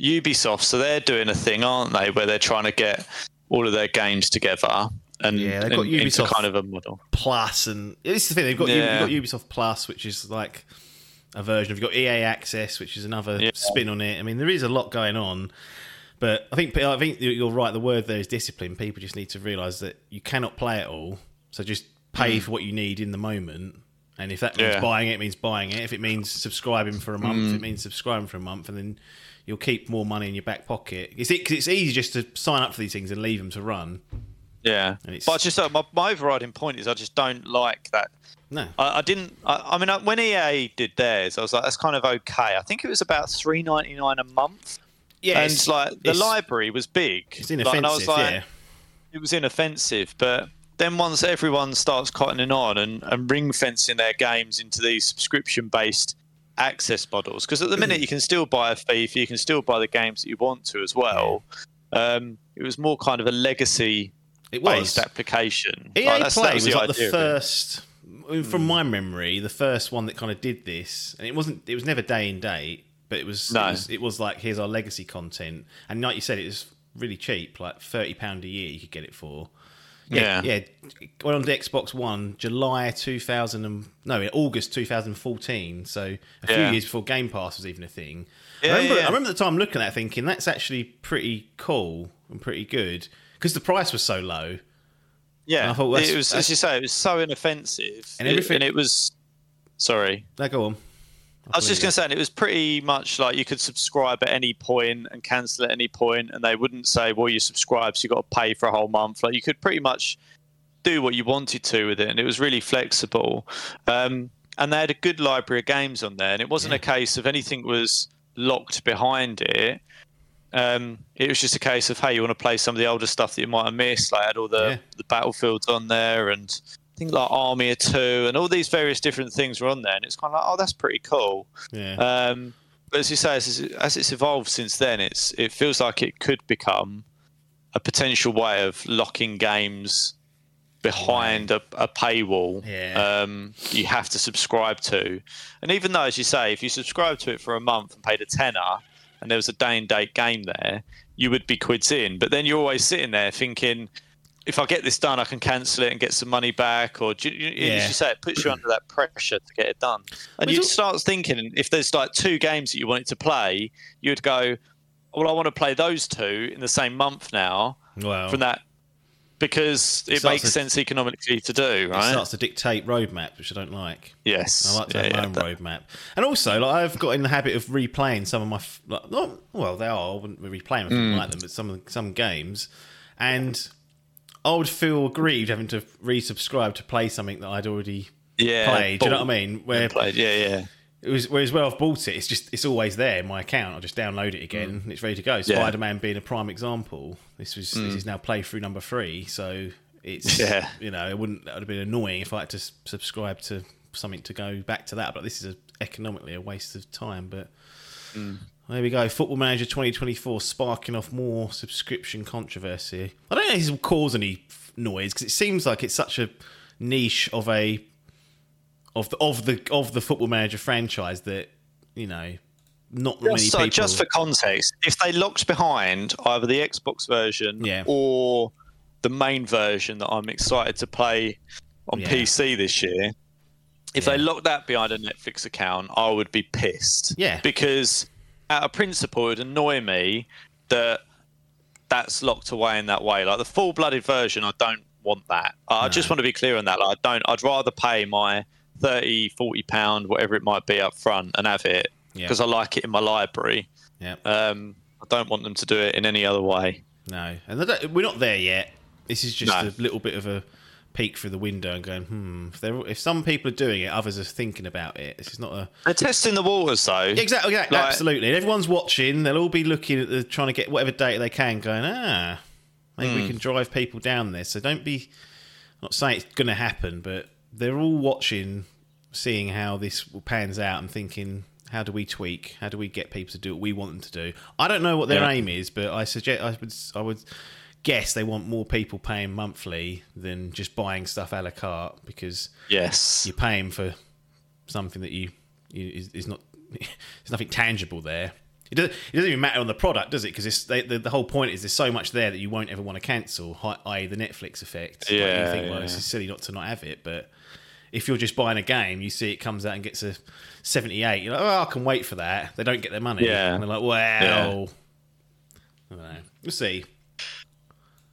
Ubisoft. So they're doing a thing, aren't they, where they're trying to get all of their games together and, Yeah, they've got and Ubisoft. kind of a model. Plus, and this is the thing. They've got, Yeah. you've got Ubisoft Plus, which is like a version. You've got EA Access, which is another Yeah. spin on it. I mean, there is a lot going on. But I think I think you're right. The word there is discipline. People just need to realise that you cannot play it all. So just pay for what you need in the moment. And if that means Mm. Yeah. Mm. buying it, it means buying it. If it means subscribing for a month, it means subscribing for a month, and then you'll keep more money in your back pocket. It's because it's easy just to sign up for these things and leave them to run. Yeah. But just, uh, my, my overriding point is I just don't like that No, I, I didn't. I, I mean, uh, when EA did theirs, I was like, that's kind of okay. I think it was about three ninety nine a month, yeah, and it's like the library was big. It's Like, inoffensive. and I was like, yeah, it was inoffensive, but then once everyone starts cottoning on and, and ring fencing their games into these subscription based access models, because at the minute you can still buy a FIFA, you can still buy the games that you want to as well. Um, it was more kind of a legacy it was. based application. EA Like, Play was, like the idea it. first, from hmm. my memory, the first one that kind of did this, and it wasn't. It was never day and date, but it was. No. It was, it was like here's our legacy content, and like you said, it was really cheap, like thirty pound a year. You could get it for. Yeah, Yeah. yeah. It went on to Xbox One, July two thousand and no, in August two thousand fourteen. So a few Yeah. years before Game Pass was even a thing. Yeah, I remember. I remember the time looking at that thinking that's actually pretty cool and pretty good because the price was so low. Yeah, I thought it was as you say, it was so inoffensive, And It- everything- and it was. Sorry, Now go on. I was just going to say, it was pretty much like you could subscribe at any point and cancel at any point, and they wouldn't say, "Well, you subscribe, so you got to pay for a whole month." Like you could pretty much do what you wanted to with it, and it was really flexible. Um, and they had a good library of games on there, and it wasn't a case of anything was locked behind it. Um, it was just a case of, hey, you want to play some of the older stuff that you might have missed. Like, I had all the Yeah. the battlefields on there, and things like Army of Two, and all these various different things were on there, and it's kind of like, oh, that's pretty cool. Yeah. Um, but as you say, as, as it's evolved since then, it's it feels like it could become a potential way of locking games behind a, a paywall. Yeah. Um, you have to subscribe to, and even though, as you say, if you subscribe to it for a month and paid a tenner, and there was a day and date game there, you would be quids in. But then you're always sitting there thinking. If I get this done, I can cancel it and get some money back. Or you, Yeah. as you say, it puts you under that pressure to get it done. And you start thinking if there's like two games that you wanted to play, you'd go, "Well, I want to play those two in the same month now." Well, From that, because it, starts makes to- sense economically to do, right? it starts to dictate roadmaps, which I don't like. yes, I like to Yeah, have my yeah, own that- roadmap. And also, like I've got in the habit of replaying some of my, like, not, well, they are. I wouldn't replay them if I Mm. didn't like them, but some some games, and I would feel aggrieved having to resubscribe to play something that I'd already Yeah, played. Do you know what I mean? Where played. Yeah, yeah. It was, whereas where I've bought it, it's just it's always there in my account. I just download it again, mm. and it's ready to go. Spider Man being a prime example. This was this mm. is now playthrough number three, so it's Yeah. you know it wouldn't that would have been annoying if I had to subscribe to something to go back to that. But this is a, economically a waste of time. But mm. there we go. Football Manager 2024 sparking off more subscription controversy. I don't know if this will cause any noise because it seems like it's such a niche of a of the of the of the Football Manager franchise that you know not many Just, so, people. just for context, if they locked behind either the Xbox version Yeah. or the main version that I'm excited to play on Yeah. PC this year, if Yeah. they locked that behind a Netflix account, I would be pissed. Yeah. Because out of principle, it would annoy me that that's locked away in that way. Like the full blooded version, I don't want that. I I just want to be clear on that. Like, I don't. I'd rather pay my 30, 40 pound, whatever it might be, up front and have it Yeah. because I like it in my library. yeah, Um, I don't want them to do it in any other way. no, and we're not there yet. This is just No. a little bit of a peek through the window and going, hmm. If, if some people are doing it, others are thinking about it. This is not a They're testing the waters, though. Exactly, yeah, Like- absolutely. And everyone's watching. They'll all be looking at the trying to get whatever data they can, going, ah, maybe Hmm. we can drive people down there. So don't be. I'm not saying it's going to happen, but they're all watching, seeing how this pans out, and thinking, how do we tweak? How do we get people to do what we want them to do? I don't know what their Yeah. aim is, but I suggest I would I would guess they want more people paying monthly than just buying stuff a la carte because Yes. you're paying for something that you, you is, is not there's nothing tangible there. It doesn't, it doesn't even matter on the product, does it? Because the, the whole point is there's so much there that you won't ever want to cancel, i.e., the Netflix effect. Like, Yeah, you think, well, yeah. it's silly not to not have it, but if you're just buying a game, you see it comes out and gets a 78. You're like, oh, I can wait for that. They don't get their money. Yeah. And they're like, well, I don't know. We'll see.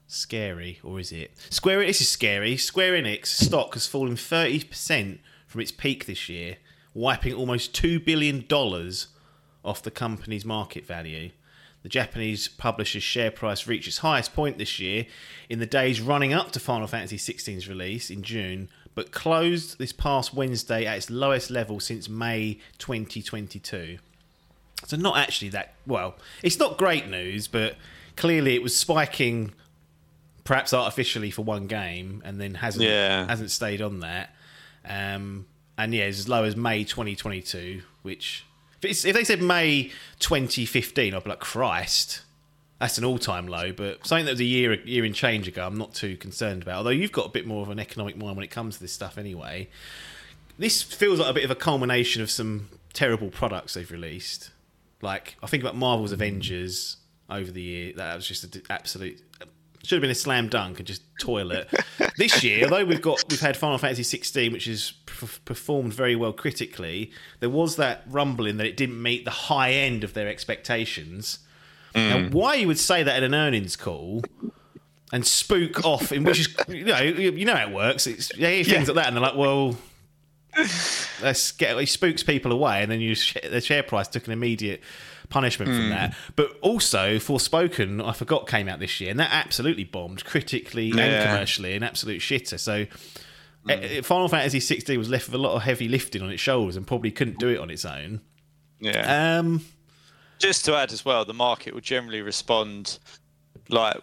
Scary, or is it? Square. This is scary. Square Enix stock has fallen 30% from its peak this year, wiping almost $2 billion off the company's market value. The Japanese publisher's share price reached its highest point this year in the days running up to Final Fantasy XVI's release in June, but closed this past Wednesday at its lowest level since May 2022. So not actually that well. It's not great news, but clearly it was spiking, perhaps artificially for one game, and then hasn't Yeah. hasn't stayed on that. Um, and yeah, it's as low as May 2022. Which if, they said May 2015, I'd be like Christ. That's an all-time low, but something that was a year, a year and change ago, I'm not too concerned about. Although you've got a bit more of an economic mind when it comes to this stuff, anyway. This feels like a bit of a culmination of some terrible products they've released. Like I think about Marvel's Avengers over the year. That was just an absolute should have been a slam dunk and just toilet. this year, although we've got we've had Final Fantasy 16, which has p- performed very well critically, there was that rumbling that it didn't meet the high end of their expectations. Mm. Now, why you would say that at an earnings call and spook off, in which is you know you know how it works. It's things like that, and they're like, well. Let's get it spooks people away, and then you sh- the share price took an immediate punishment from that. But also, Forspoken, I forgot came out this year, and that absolutely bombed critically and commercially, an absolute shitter. So, eh, Final Fantasy 16 was left with a lot of heavy lifting on its shoulders, and probably couldn't do it on its own. Yeah. Um, Just to add as well, the market will generally respond like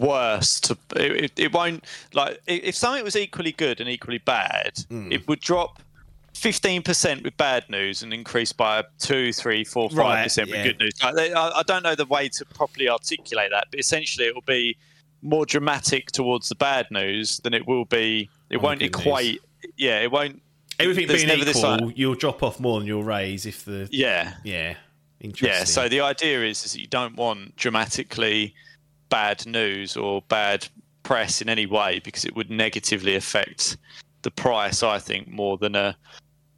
worse to it, it, it won't like if something was equally good and equally bad Hmm. it would drop 15% with bad news and increase by 2 3 4 5% Right, with yeah. good news I, I don't know the way to properly articulate that but essentially it will be more dramatic towards the bad news than it will be it the won't good news. equate yeah it won't everything being never this, equal, like- you'll drop off more than you'll raise if the yeah yeah. Interesting. Yeah, so the idea is, is that you don't want dramatically bad news or bad press in any way because it would negatively affect the price, I think, more than a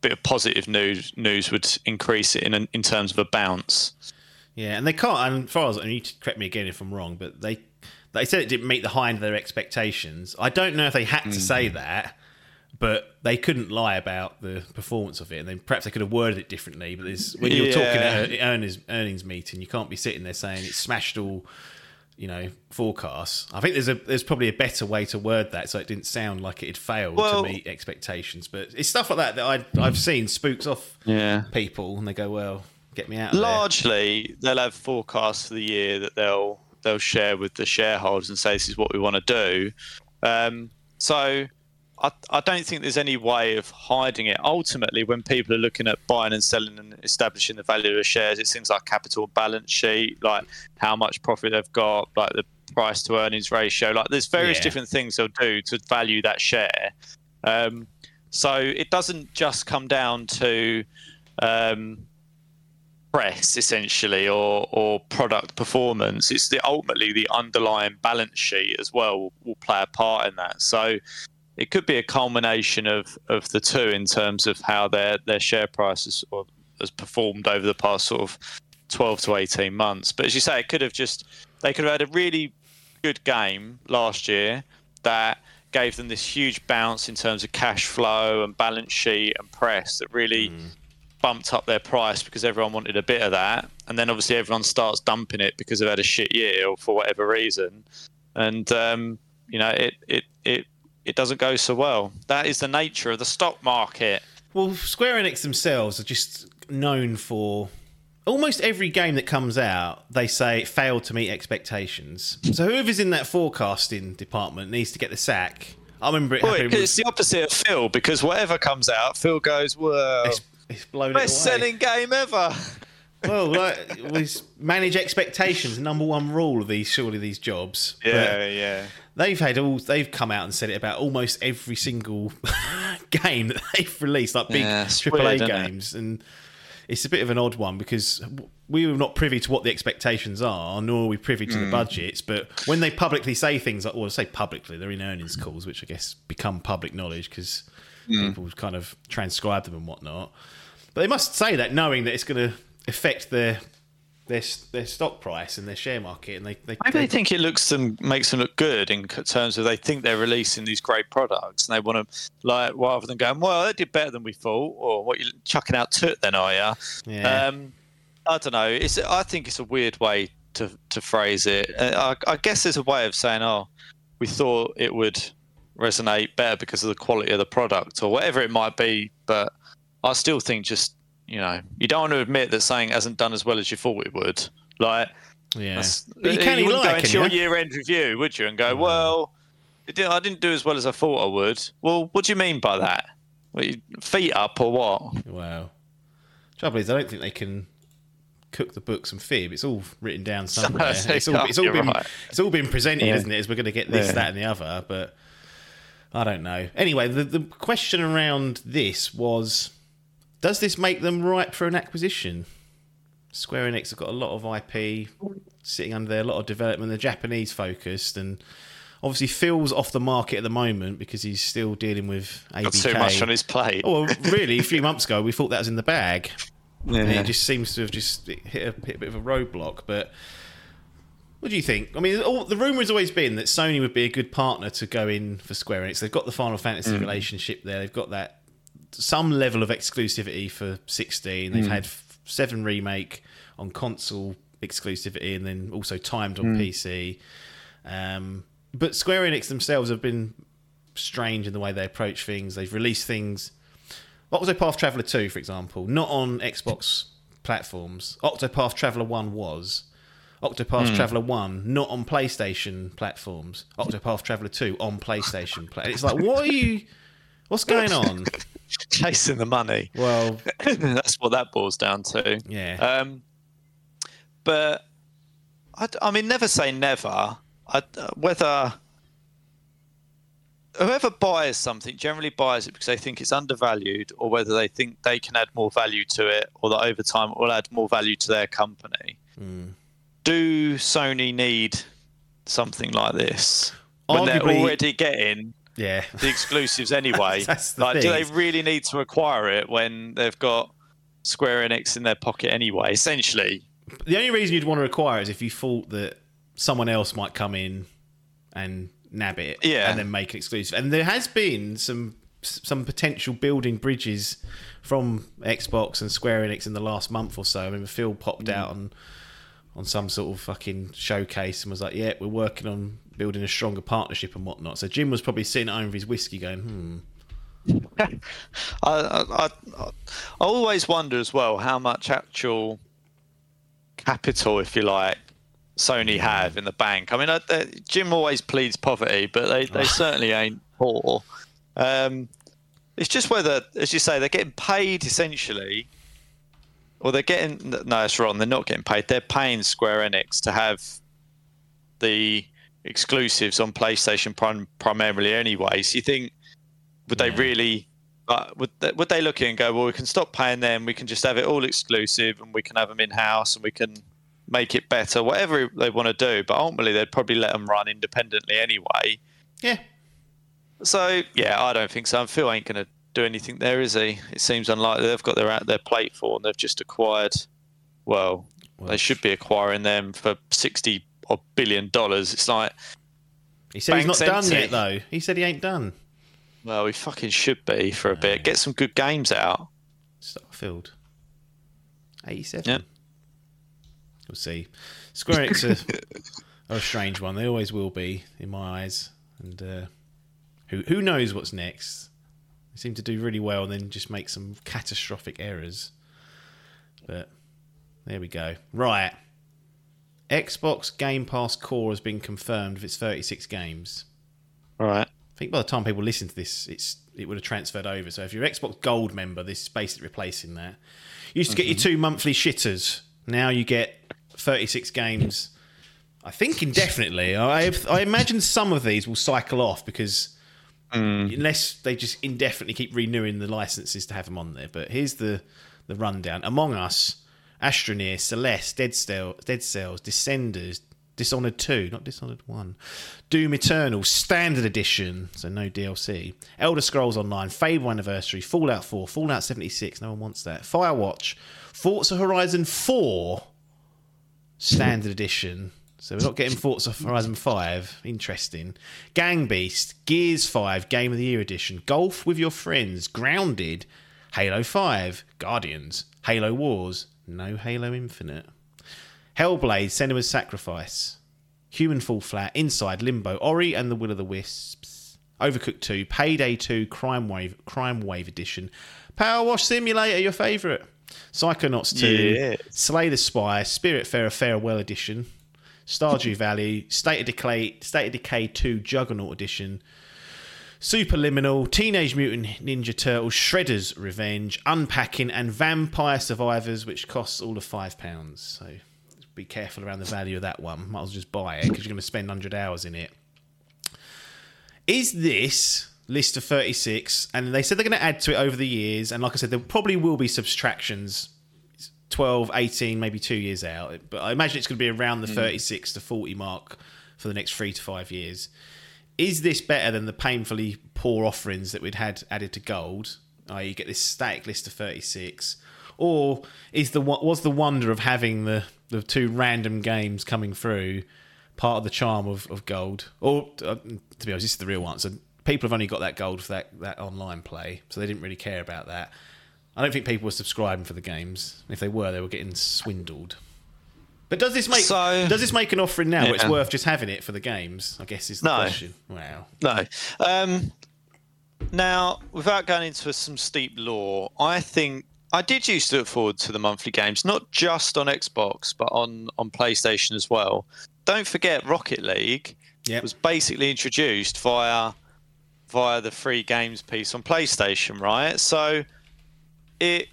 bit of positive news news would increase it in in terms of a bounce. Yeah, and they can't. And as far as and you need to correct me again if I'm wrong, but they they said it didn't meet the high end of their expectations. I don't know if they had to say mm-hmm. that, but they couldn't lie about the performance of it. And then perhaps they could have worded it differently. But there's, when you're talking at an earnings earnings meeting, you can't be sitting there saying it smashed all you know, forecasts. I think there's a there's probably a better way to word that so it didn't sound like it had failed Well- to meet expectations. But it's stuff like that that I I've seen spooks off Yeah. people and they go, well, get me out of there. Largely, they'll have forecasts for the year that they'll they'll share with the shareholders and say this is what we want to do. Um, so I, I don't think there's any way of hiding it. Ultimately, when people are looking at buying and selling and establishing the value of shares, it's things like capital balance sheet, like how much profit they've got, like the price to earnings ratio. Like there's various Yeah. different things they'll do to value that share. Um, so it doesn't just come down to um, press essentially or or product performance it's the ultimately the underlying balance sheet as well will, will play a part in that so it could be a culmination of of the two in terms of how their their share price has, or, has performed over the past sort of 12 to 18 months. But as you say it could have just they could have had a really good game last year that gave them this huge bounce in terms of cash flow and balance sheet and press that really bumped up their price because everyone wanted a bit of that, and then obviously everyone starts dumping it because they've had a shit year or for whatever reason, and um, you know it it it it doesn't go so well. That is the nature of the stock market. Well, Square Enix themselves are just known for almost every game that comes out, they say it failed to meet expectations. So whoever's in that forecasting department needs to get the sack. I remember it Well, it- it's the opposite of Phil because whatever comes out, Phil goes, "Well, it's, it's blown it best away. selling game ever." Well, like, manage expectations. Number one rule of these, surely these jobs. But yeah. They've had all. They've come out and said it about almost every single game that they've released, like big Yeah, AAA weird, isn't it? games, and it's a bit of an odd one because we were not privy to what the expectations are, nor are we privy Mm. to the budgets. But when they publicly say things like, or say publicly, they're in earnings calls, which I guess become public knowledge because Mm. people kind of transcribe them and whatnot. But they must say that knowing that it's going to affect their their their stock price and their share market, and they they, Maybe they think it looks them makes them look good in terms of they think they're releasing these great products and they want to like rather than going well they did better than we thought or what you chucking out to it then are you? Yeah. Um, I don't know. It's I think it's a weird way to to phrase it. Uh, I, I guess there's a way of saying oh we thought it would resonate better because of the quality of the product or whatever it might be, but I still think just you know you don't want to admit that something hasn't done as well as you thought it would. Like yeah. But you can't wouldn't lie, go into you? your year-end review, would you? And go, well, it did- I didn't do as well as I thought I would. Well, what do you mean by that? You- feet up or what? Wow. Trouble is, I don't think they can cook the books and fib. It's all written down somewhere. It's all, it's all been right. it's all been presented, Yeah. isn't it? As we're going to get this, Yeah. that, and the other. But I don't know. Anyway, the the question around this was: Does this make them ripe for an acquisition? Square Enix have got a lot of IP sitting under there, a lot of development. They're Japanese focused, and obviously Phil's off the market at the moment because he's still dealing with ABK. Got too much on his plate. Oh, well, really, a few months ago, we thought that was in the bag. And it just seems to have just hit a, hit a bit of a roadblock. But what do you think? I mean, all, the rumor has always been that Sony would be a good partner to go in for Square Enix. They've got the Final Fantasy Mm. relationship there. They've got that some level of exclusivity for 16. Mm. They've had 7 remake on console exclusivity and then also timed Mm. on PC. Um, but Square Enix themselves have been strange in the way they approach things. They've released things. What was Octopath Traveler 2, for example, not on Xbox platforms. Octopath Traveler 1 was. Octopath Traveler 1 not on PlayStation platforms. Octopath Traveler 2 on PlayStation. Pla- it's like, what are you. What's going on? Chasing the money. Well, That's what that boils down to. yeah. Um, but I, I mean, never say never. I, whether whoever buys something generally buys it because they think it's undervalued, or whether they think they can add more value to it, or that over time it will add more value to their company. Hmm. Do Sony need something like this when they're already getting yeah. the exclusives anyway? Like, do they really need to acquire it when they've got Square Enix in their pocket anyway? Essentially, The only reason you'd want to acquire is if you thought that someone else might come in and nab it Yeah. and then make it exclusive. And there has been some some potential building bridges from Xbox and Square Enix in the last month or so. I mean, Phil popped mm. out on on some sort of fucking showcase and was like, "Yeah, we're working on building a stronger partnership and whatnot." So Jim was probably sitting at home with his whiskey, going, "Hmm." I, I, I, I always wonder as well how much actual capital, if you like, Sony have in the bank. I mean, I, Jim always pleads poverty, but they, they certainly ain't poor. Um, it's just whether, as you say, they're getting paid essentially, or they're getting. No, it's wrong. They're not getting paid. They're paying Square Enix to have the exclusives on PlayStation prim- primarily anyway. So you think, would they really? Uh, would they, would they look at and go, well, we can stop paying them. We can just have it all exclusive, and we can have them in house, and we can make it better, whatever they want to do. But ultimately, they'd probably let them run independently anyway. Yeah, So yeah, I don't think so. And Phil ain't going to do anything there, is he? It seems unlikely. They've got their out their plate for, and they've just acquired. Well, Well, they should be acquiring them for sixty odd billion dollars. It's like, he said he's not done empty. yet though. He said he ain't done. well, we fucking should be for a bit. Get some good games out. Starfield. 87. Yep. We'll see. Square Enix are, are a strange one. They always will be, in my eyes. And uh, who who knows what's next? They seem to do really well and then just make some catastrophic errors. But there we go. Right. Xbox Game Pass Core has been confirmed with its 36 games. All right. I think by the time people listen to this, it's it would have transferred over. So if you're an Xbox Gold member, this is basically replacing that. You used to get your mhm. two monthly shitters. Now you get 36 games. I think indefinitely. I I imagine some of these will cycle off because mm. unless they just indefinitely keep renewing the licenses to have them on there. But here's the the rundown: Among Us, Astroneer, Celeste, Dead Cell, Dead Cells, Descenders, Dishonored Two, not Dishonored One, Doom Eternal, Standard Edition, so no DLC, Elder Scrolls Online, Fable Anniversary, Fallout 4, Fallout 76, no one wants that, Firewatch, Forza Horizon 4, Standard Edition. So we're not getting Forza Horizon 5. Interesting. Gang Beast, Gears 5, Game of the Year Edition, Golf with Your Friends, Grounded, Halo 5, Guardians, Halo Wars, no Halo Infinite. Hellblade, Senua's Sacrifice, Human Fall Flat, Inside, Limbo, Ori and the Will of the Wisps, Overcooked 2, Payday 2, Crime Wave, Crime Wave Edition, Power Wash Simulator, your favourite, Psychonauts 2, Yes. Slay the Spire, Spiritfarer Farewell Edition, Stardew Valley, State of Decay, State of Decay 2 Juggernaut Edition, Superliminal, Teenage Mutant Ninja Turtles, Shredder's Revenge, Unpacking, and Vampire Survivors, which costs all of five pounds. So be careful around the value of that one. Might as well just buy it because you're going to spend 100 hours in it. Is this list of 36? And they said they're going to add to it over the years. And like I said, there probably will be subtractions 12, 18, maybe two years out. But I imagine it's going to be around the hmm. 36 to 40 mark for the next three to five years. Is this better than the painfully poor offerings that we'd had added to gold? Oh, you get this static list of 36. Or is the was the wonder of having the, the two random games coming through part of the charm of, of gold? Or, uh, to be honest, this is the real answer. People have only got that gold for that, that online play, so they didn't really care about that. I don't think people were subscribing for the games. If they were, they were getting swindled. But does this make So- does this make an offering now? where It's worth just having it for the games. I guess is the No. question. Wow. No. Um, now, without going into some steep lore, I think I did used to look forward to the monthly games, not just on Xbox, but on, on PlayStation as well. Don't forget, Rocket League Yep. was basically introduced via via the free games piece on PlayStation, right? So it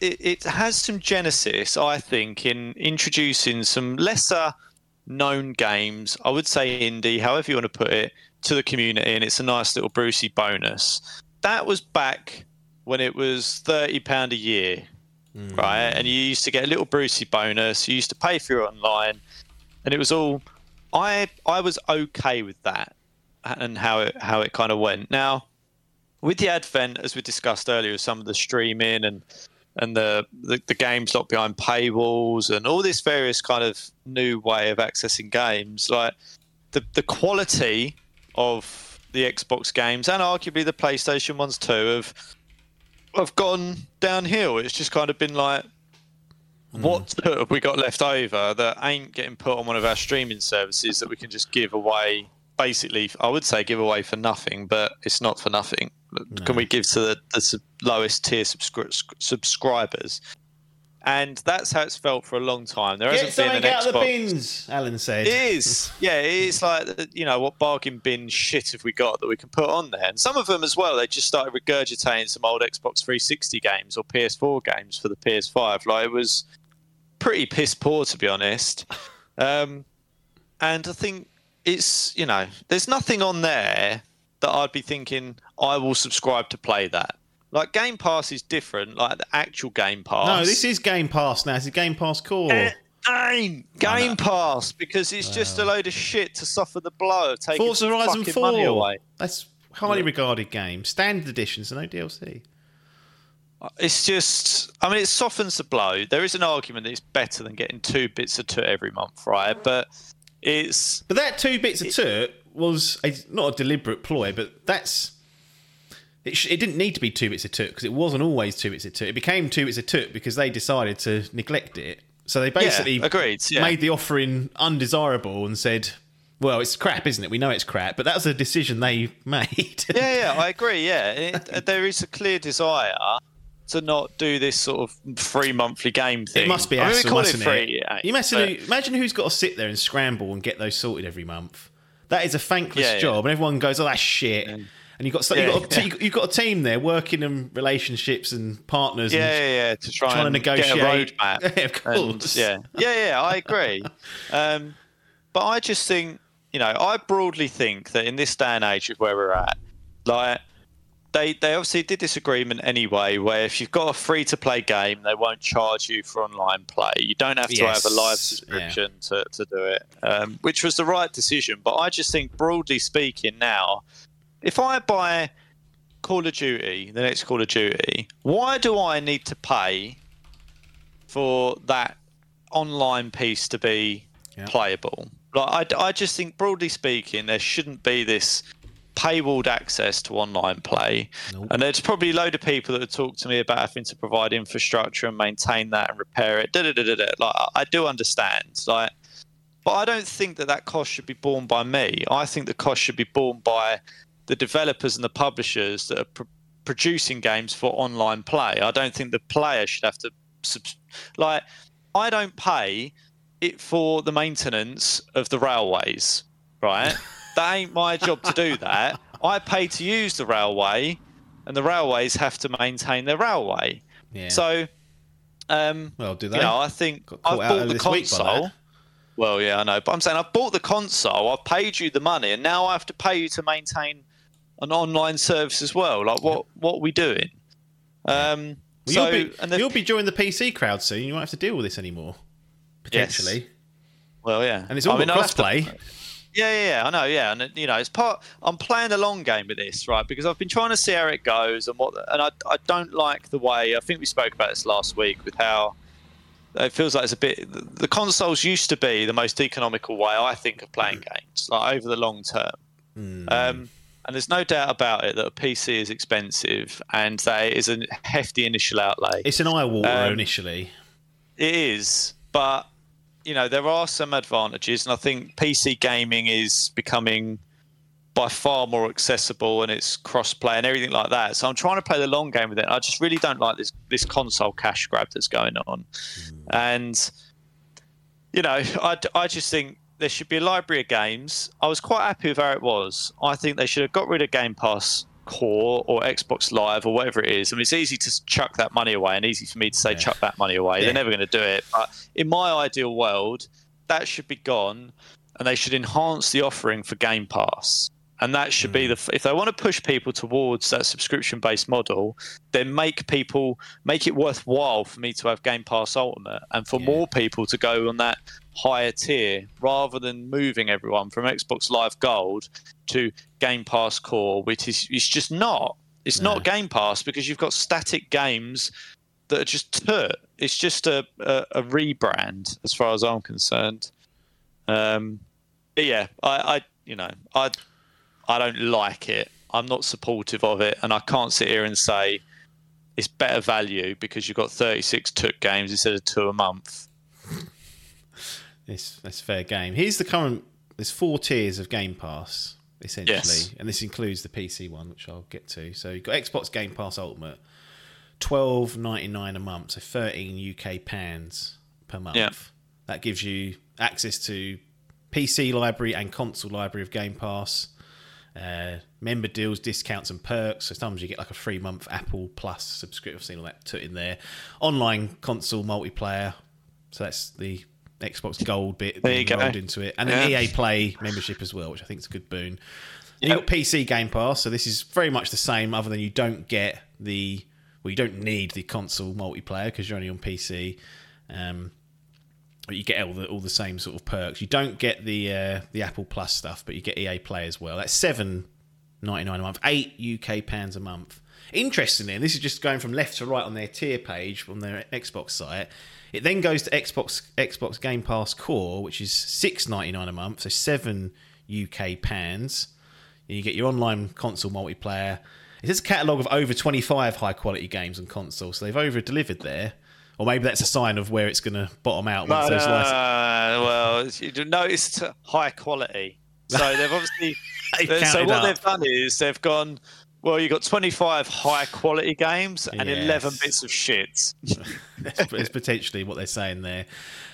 it, it has some genesis, I think, in introducing some lesser known games. I would say indie, however you want to put it, to the community, and it's a nice little Brucey bonus. That was back when it was thirty pound a year, hmm. right? And you used to get a little Brucey bonus. You used to pay for it online, and it was all. I I was okay with that, and how it how it kind of went. Now, with the advent, as we discussed earlier, some of the streaming and and the, the the games locked behind paywalls and all this various kind of new way of accessing games, like the the quality of the Xbox games and arguably the PlayStation ones too have have gone downhill. It's just kind of been like hmm. what have we got left over that ain't getting put on one of our streaming services that we can just give away? Basically, I would say give away for nothing, but it's not for nothing. Can we give to the, the sub- lowest tier subscri- subscribers? And that's how it's felt for a long time. There Get hasn't been an out Xbox. of the bins, Alan said. It is. Yeah, it is like, you know, what bargain bin shit have we got that we can put on there? And some of them as well, they just started regurgitating some old Xbox 360 games or PS4 games for the PS5. Like, it was pretty piss poor, to be honest. Um, and I think it's, you know, there's nothing on there that I'd be thinking, I will subscribe to play that. Like, Game Pass is different, like the actual Game Pass. No, this is Game Pass now. This is Game Pass Core. It ain't Game Pass because it's just a load of shit to suffer the blow of taking Forza Horizon fucking money 4. away. That's highly regarded game. Standard edition, so no DLC. It's just, I mean, it softens the blow. There is an argument that it's better than getting two bits of two every month, right? But it's But that two bits of toot was a, not a deliberate ploy, but that's. It, sh- it didn't need to be two bits of toot because it wasn't always two bits of toot. It became two bits of toot because they decided to neglect it. So they basically agreed, yeah. made the offering undesirable and said, "Well, it's crap, isn't it? We know it's crap, but that was a decision they made." yeah, yeah, I agree. Yeah, it, uh, there is a clear desire to not do this sort of free monthly game thing. It must be I mean, hassle, mustn't it free. yeah, You imagine, but- imagine who's got to sit there and scramble and get those sorted every month. That is a thankless Yeah, yeah. job, and everyone goes, "Oh, that's shit." And you've got Yeah, you've, got a, yeah. you've got a team there working in relationships and partners. Yeah, and yeah, yeah, to try trying to and negotiate. get a roadmap. Yeah, of And, course. yeah, yeah, yeah. I agree. Um, but I just think, you know, I broadly think that in this day and age of where we're at, like they they obviously did this agreement anyway, where if you've got a free to play game, they won't charge you for online play. You don't have to Yes, have a live yeah. subscription to, to do it, um, which was the right decision. But I just think, broadly speaking, now, if I buy Call of Duty, the next Call of Duty, why do I need to pay for that online piece to be Yeah. playable? Like, I, I just think, broadly speaking, there shouldn't be this paywalled access to online play. Nope. And there's probably a load of people that would talk to me about having to provide infrastructure and maintain that and repair it. Da, da, da. Like, I- I do understand. Like, but I don't think that that cost should be borne by me. I think the cost should be borne by the developers and the publishers that are pr- producing games for online play. I don't think the player should have to subs- like. I don't pay it for the maintenance of the railways, right? that ain't my job to do that. I pay to use the railway, and the railways have to maintain their railway. Yeah. So, um, well, do they? you know, I think I've bought the this week by console. Well, yeah, I know, but I'm saying I've bought the console. I've paid you the money, and now I have to pay you to maintain an online service as well. Like, what what are we doing? Um, Well, so, you'll, be, and the- you'll be joining the PC crowd soon. You won't have to deal with this anymore. Yes. Potentially. well, yeah, And it's all I mean, crossplay. Yeah, yeah, yeah, I know. Yeah, and you know, it's part. I'm playing the long game with this, right? Because I've been trying to see how it goes and what, and I, I don't like the way. I think we spoke about this last week with how it feels like it's a bit. The, the consoles used to be the most economical way, I think, of playing games, like over the long term. Hmm. Um, and there's no doubt about it that a PC is expensive and that it is a hefty initial outlay. It's an eye water Um, initially. It is, but you know there are some advantages, and I think PC gaming is becoming by far more accessible and it's cross-play and everything like that. So I'm trying to play the long game with it. I just really don't like this this console cash grab that's going on, mm. and you know I, I just think there should be a library of games. I was quite happy with how it was. I think they should have got rid of Game Pass Core or Xbox Live or whatever it is. I mean, it's easy to chuck that money away and easy for me to say Yeah. chuck that money away. Yeah. They're never going to do it. But in my ideal world, that should be gone, and they should enhance the offering for Game Pass. And that should be the if they want to push people towards that subscription-based model, then make people make it worthwhile for me to have Game Pass Ultimate, and for Yeah. more people to go on that higher tier rather than moving everyone from Xbox Live Gold to Game Pass Core, which is it's just not. It's No. not Game Pass because you've got static games that are just tut. It's just a, a, a rebrand as far as I'm concerned. Um, but yeah, I, I you know I I don't like it. I'm not supportive of it, and I can't sit here and say it's better value because you've got 36 took games instead of two a month. This that's fair game. Here's the current. There's four tiers of Game Pass essentially, Yes. and this includes the PC one, which I'll get to. So you've got Xbox Game Pass Ultimate, twelve ninety nine a month, so thirteen UK pounds per month. Yeah. That gives you access to PC library and console library of Game Pass. Uh, member deals, discounts, and perks. So sometimes you get like a free month Apple Plus subscription. I've seen all that put in there. Online console multiplayer. So that's the Xbox Gold bit There you rolled go. into it, and then Yeah. EA Play membership as well, which I think is a good boon. Yep. You've got PC Game Pass, so this is very much the same, other than you don't get the well, you don't need the console multiplayer because you're only on PC. Um, you get all the all the same sort of perks. You don't get the uh, the Apple Plus stuff, but you get EA Play as well. That's seven ninety nine a month, eight UK pounds a month. Interestingly, and this is just going from left to right on their tier page on their Xbox site. It then goes to Xbox Xbox Game Pass Core, which is six ninety nine a month, so seven UK pounds. And you get your online console multiplayer. It says a catalogue of over 25 high quality games on console, so they've over delivered there. Or maybe that's a sign of where it's going to bottom out once No, those no, well, you notice high quality. So they've obviously. So what up. they've done is they've gone. Well, you've got 25 high quality games and Yes. 11 bits of shit. That's potentially what they're saying there.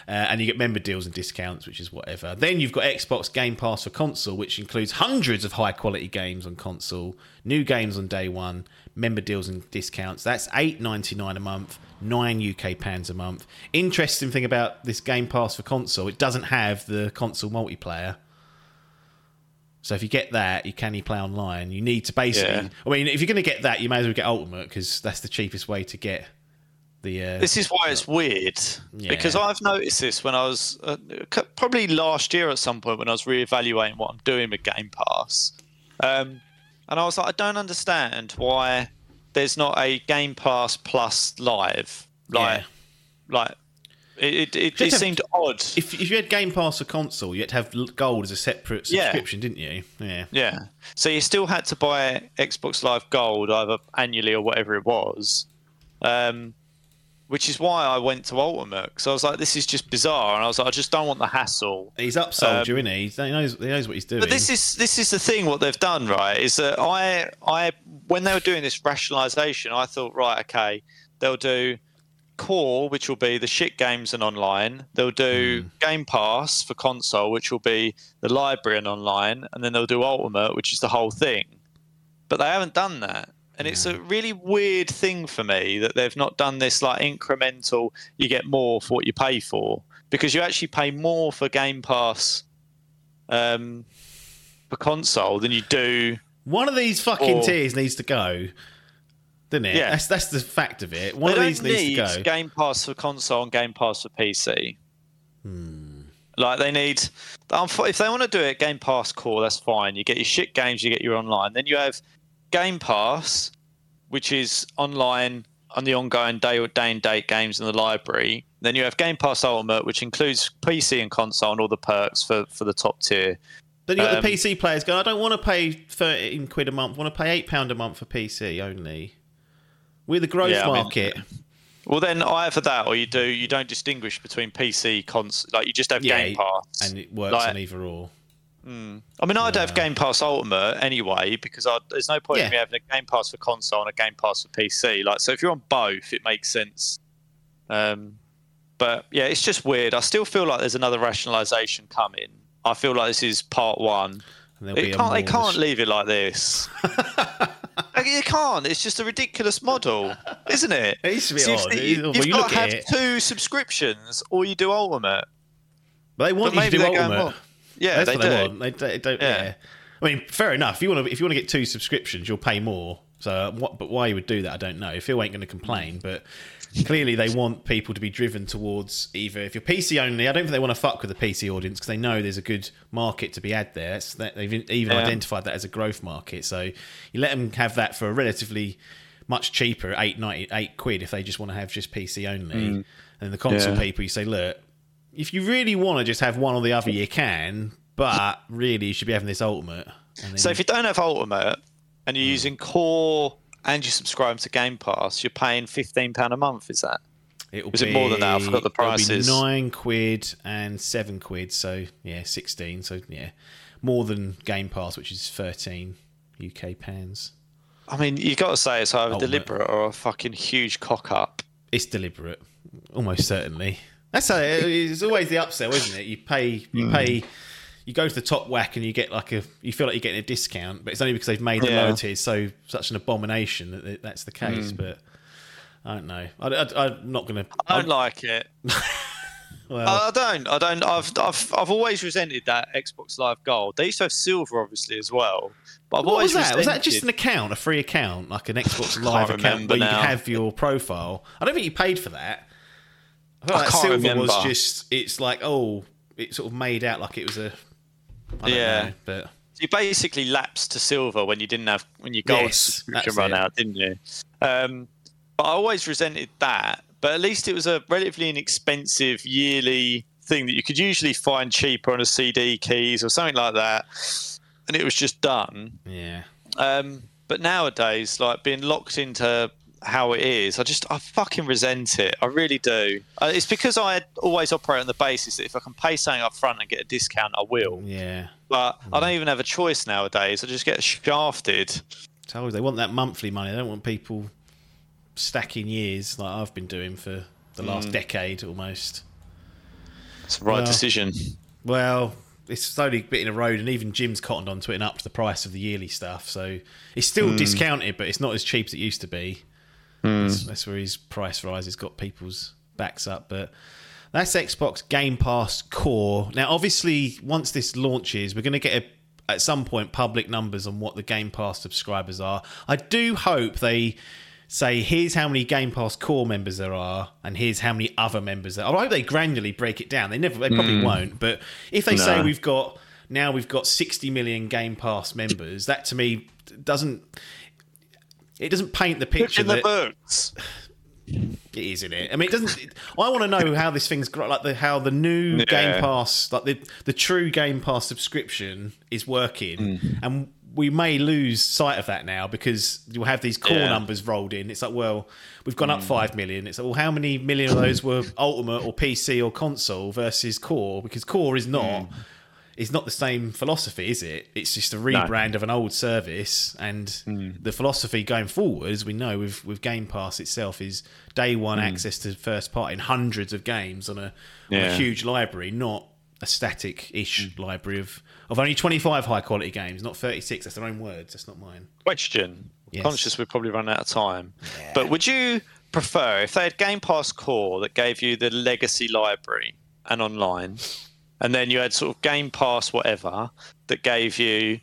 Uh, and you get member deals and discounts, which is whatever. Then you've got Xbox Game Pass for console, which includes hundreds of high quality games on console, new games on day one, member deals and discounts. That's eight ninety nine a month, nine UK pounds a month. Interesting thing about this Game Pass for console, it doesn't have the console multiplayer. So if you get that, you can you play online. You need to basically. Yeah. I mean, if you're going to get that, you may as well get Ultimate because that's the cheapest way to get the. Uh, This is why it's weird because I've noticed this when I was uh, probably last year at some point when I was reevaluating what I'm doing with Game Pass, um, and I was like, I don't understand why there's not a Game Pass Plus Live. Like, Yeah. like it, it, it, have- seemed odd. If, if you had Game Pass for console, you had to have gold as a separate Yeah. subscription, didn't you? Yeah. Yeah. So you still had to buy Xbox Live Gold either annually or whatever it was. Um, which is why I went to Ultimate because I was like, this is just bizarre, and I was like, I just don't want the hassle. He's upsold Um, you, isn't he? He knows, he knows what he's doing. But this is this is the thing. What they've done, right, is that I I when they were doing this rationalisation, I thought, right, okay, they'll do core, which will be the shit games and online. They'll do Game Pass for console, which will be the library and online, and then they'll do Ultimate, which is the whole thing. But they haven't done that. And it's a really weird thing for me that they've not done this like incremental, you get more for what you pay for. Because you actually pay more for Game Pass um, for console than you do. One of these fucking Or- tiers needs to go, doesn't it? Yeah. That's that's the fact of it. One of these needs need to go. Game Pass for console and Game Pass for PC. Hmm. Like they need, if they want to do it, Game Pass core, that's fine. You get your shit games, you get your online. Then you have Game Pass, which is online on the ongoing day or day and date games in the library. Then you have Game Pass Ultimate, which includes PC and console and all the perks for, for the top tier. Then you got um, the PC players going. I don't want to pay thirteen quid a month. I want to pay eight pound a month for PC only. We're the growth Yeah, I mean- market. Well, then either that or you do you don't distinguish between PC cons like you just have yeah, Game Pass and it works Like- on either or. I mean, I'd have Game Pass Ultimate anyway because i there's no point Yeah. in me having a Game Pass for console and a Game Pass for PC. Like, so if you're on both, it makes sense. Um, but yeah, it's just weird. I still feel like there's another rationalisation coming. I feel like this is part one. It can't, they can't leave it like this. Like, you can't. It's just a ridiculous model, isn't it? It is a bit So odd. you've, It is- you, you got to have it. two subscriptions, or you do Ultimate. But they want But you to do ultimate. Yeah, That's they what do. they want. They, they don't. Yeah. Yeah. I mean, fair enough. If you want to, if you want to get two subscriptions, you'll pay more. So, what, but why you would do that, I don't know. Phil ain't going to complain, but clearly they want people to be driven towards either if you're PC only. I don't think they want to fuck with the PC audience because they know there's a good market to be had there. They've even Yeah. identified that as a growth market. So you let them have that for a relatively much cheaper, eight ninety eight quid if they just want to have just PC only. Mm. And the console Yeah. people, you say, look, if you really want to just have one or the other, you can. But really, you should be having this ultimate. Then So if you don't have Ultimate and you're hmm. using Core and you subscribe to Game Pass, you're paying fifteen pound a month. Is that? It'll Is it more than that? I forgot the be prices. nine quid and seven quid. So yeah, sixteen. So yeah, more than Game Pass, which is thirteen UK pounds. I mean, you've got to say it's either Ultimate. deliberate or a fucking huge cock up. It's deliberate, almost certainly. That's how it's always the upsell, isn't it? You pay, you Hmm. pay, you go to the top whack, and you get like a, you feel like you're getting a discount, but it's only because they've made the Yeah. lower tiers so such an abomination that that's the case. Hmm. But I don't know. I, I, I'm not going to. I don't like it. Well, I don't. I don't. I've, I've, I've always resented that Xbox Live Gold. They used to have silver, obviously, as well. But I've what always was that? Was that just an account, a free account, like an Xbox Live account remember where you now. could have your profile? I don't think you paid for that. I like can't silver was remember. just. It's like oh, it sort of made out like it was a. Yeah. know, but you basically lapsed to silver when you didn't have when your gold Yes, subscription run it. out, didn't you? Um, but I always resented that. But at least it was a relatively inexpensive yearly thing that you could usually find cheaper on a CD keys or something like that, and it was just done. yeah. Um, but nowadays, like being locked into how it is, I just I fucking resent it. I really do. Uh, it's because I always operate on the basis that if I can pay something up front and get a discount, I will. Yeah. But I don't even have a choice nowadays. I just get shafted. So they want that monthly money. They don't want people stacking years like I've been doing for the last Mm. decade almost. It's the right Well, decision. Well, it's slowly bit in a road, and even Jim's cottoned onto it and up to the price of the yearly stuff. So it's still Hmm. discounted, but it's not as cheap as it used to be. Hmm. That's, that's where his price rise has got people's backs up. But that's Xbox Game Pass Core. Now, obviously, once this launches, we're going to get a, at some point public numbers on what the Game Pass subscribers are. I do hope they say here's how many Game Pass Core members there are, and here's how many other members there are. I hope they granularly break it down. They never, they probably hmm. won't. But if they say we've got now we've got 60 million Game Pass members, that to me doesn't. It doesn't paint the picture in the that books. it is in it. I mean, it doesn't. It, I want to know how this thing's like the how the new Yeah. Game Pass, like the the true Game Pass subscription, is working, hmm. and we may lose sight of that now because you'll have these core Yeah. numbers rolled in. It's like, well, we've gone up hmm. five million. It's like, well, how many million of those were Ultimate or PC or console versus core? Because core is not. Hmm. It's not the same philosophy, is it? It's just a rebrand of an old service, and hmm. the philosophy going forward, as we know with with Game Pass itself, is day one hmm. access to first party in hundreds of games on a, on a huge library, not a static-ish hmm. library of of only twenty five high quality games, not thirty six. That's their own words. That's not mine. Question. Yes. Conscious we've probably run out of time. But would you prefer if they had Game Pass Core that gave you the legacy library and online, and then you had sort of Game Pass whatever that gave you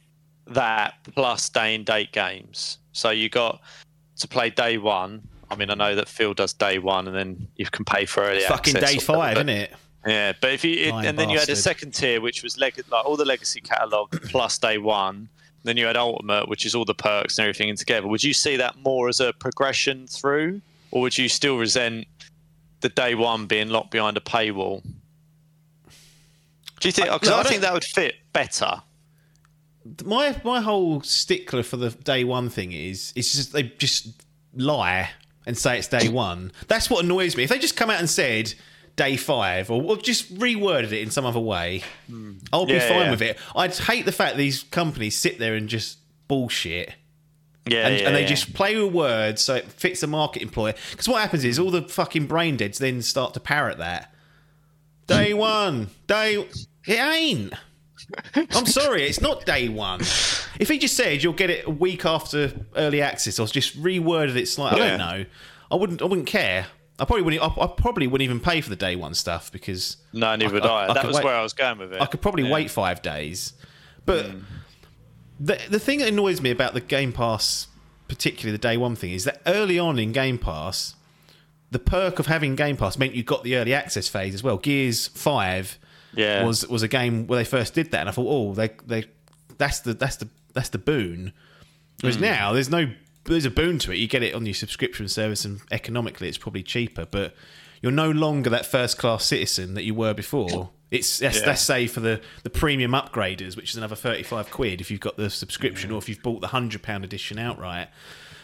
that plus day and date games? So you got to play day one. I mean, I know that Phil does day one, and then you can pay for early Fucking day five, isn't it? Yeah, but if you it, and then you had a second tier which was leg- like all the legacy catalog plus day one. Then you had ultimate, which is all the perks and everything in together. Would you see that more as a progression through, or would you still resent the day one being locked behind a paywall? Do you think? I- Because no, I, I think that would fit better. my my whole stickler for the day one thing is it's just they just lie and say it's day one. That's what annoys me. If they just come out and said day five or, or just reworded it in some other way, hmm. I'll be. Yeah, fine yeah. with it. I'd hate the fact these companies sit there and just bullshit. Yeah, And, yeah, and they just play with words so it fits a market employer. Because what happens is all the fucking brain deads then start to parrot that. Day one, day. It ain't. I'm sorry, it's not day one. If he just said you'll get it a week after early access, or just reworded it slightly, I don't know. I wouldn't. I wouldn't care. I probably wouldn't. I, I probably wouldn't even pay for the day one stuff because no, neither would I- I. That was wait- where I was going with it. I could probably Yeah. wait five days. But mm. the the thing that annoys me about the Game Pass, particularly the day one thing, is that early on in Game Pass, the perk of having Game Pass meant you got the early access phase as well. Gears Five Yeah. was was a game where they first did that, and I thought, oh, they they that's the that's the that's the boon. Whereas Hmm. now there's no there's a boon to it. You get it on your subscription service, and economically it's probably cheaper, but you're no longer that first class citizen that you were before. It's that's, Yeah. that's say for the, the premium upgraders, which is another thirty five quid if you've got the subscription or if you've bought the hundred pound edition outright.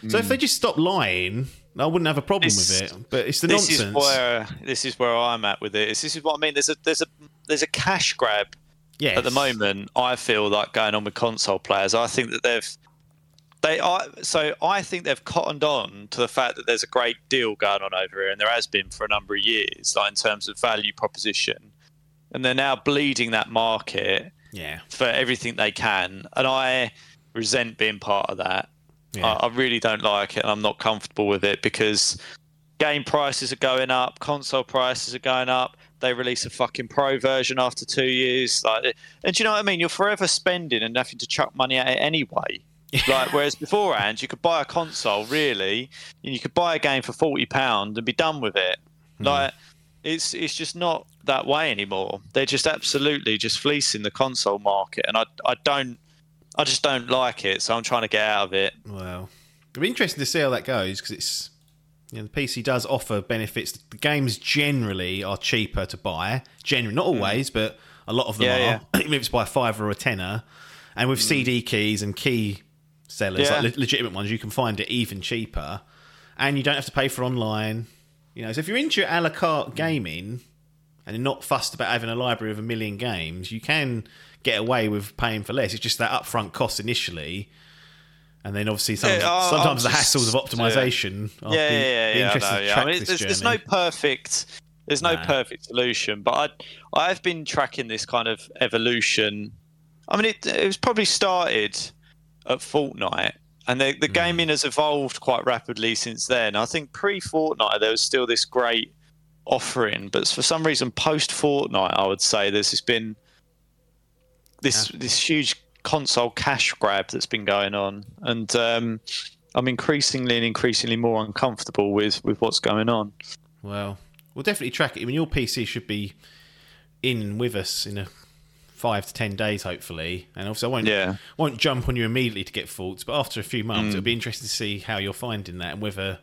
So if they just stop lying, I wouldn't have a problem This- with it. But it's the this nonsense. is where this is where I'm at with it. Is this is what I mean? There's a there's a there's a cash grab yes. at the moment. I feel like going on with console players. I think that they've they are so I think they've cottoned on to the fact that there's a great deal going on over here, and there has been for a number of years, like in terms of value proposition, and they're now bleeding that market Yeah. for everything they can, and I resent being part of that. Yeah. I, I really don't like it, and I'm not comfortable with it because game prices are going up, console prices are going up. They release a fucking pro version after two years, like, and do you know what I mean? You're forever spending and having to chuck money at it anyway. like whereas beforehand, you could buy a console really, and you could buy a game for forty pound and be done with it. Hmm. Like it's it's just not that way anymore. They're just absolutely just fleecing the console market, and I I don't I just don't like it. So I'm trying to get out of it. Well, it'll be interesting to see how that goes because it's you know, the PC does offer benefits. The games generally are cheaper to buy. Generally, not always, but a lot of them Mm. Yeah, are. Even if it's by a five or a tenner, and with CD keys and key sellers, Yeah. like le- legitimate ones, you can find it even cheaper, and you don't have to pay for online. You know, so if you're into a la carte gaming and you're not fussed about having a library of a million games, you can get away with paying for less. It's just that upfront cost initially, and then obviously some, Yeah, sometimes I'm the just- hassles of optimization. are yeah, the, yeah, yeah, the yeah, I interesting yeah. I mean, there's, there's no perfect, there's no Nah. perfect solution, but I, I've been tracking this kind of evolution. I mean, it, it was probably started at Fortnite, and the, the hmm. gaming has evolved quite rapidly since then. I think pre Fortnite there was still this great offering, but for some reason post Fortnite, I would say there's been this this huge console cash grab that's been going on, and um, I'm increasingly and increasingly more uncomfortable with with what's going on. Well, we'll definitely track it. I mean, your PC should be in with us in a five to ten days, hopefully. And obviously, I won't Yeah. won't jump on you immediately to get faults, but after a few months, it'll be interesting to see how you're finding that and whether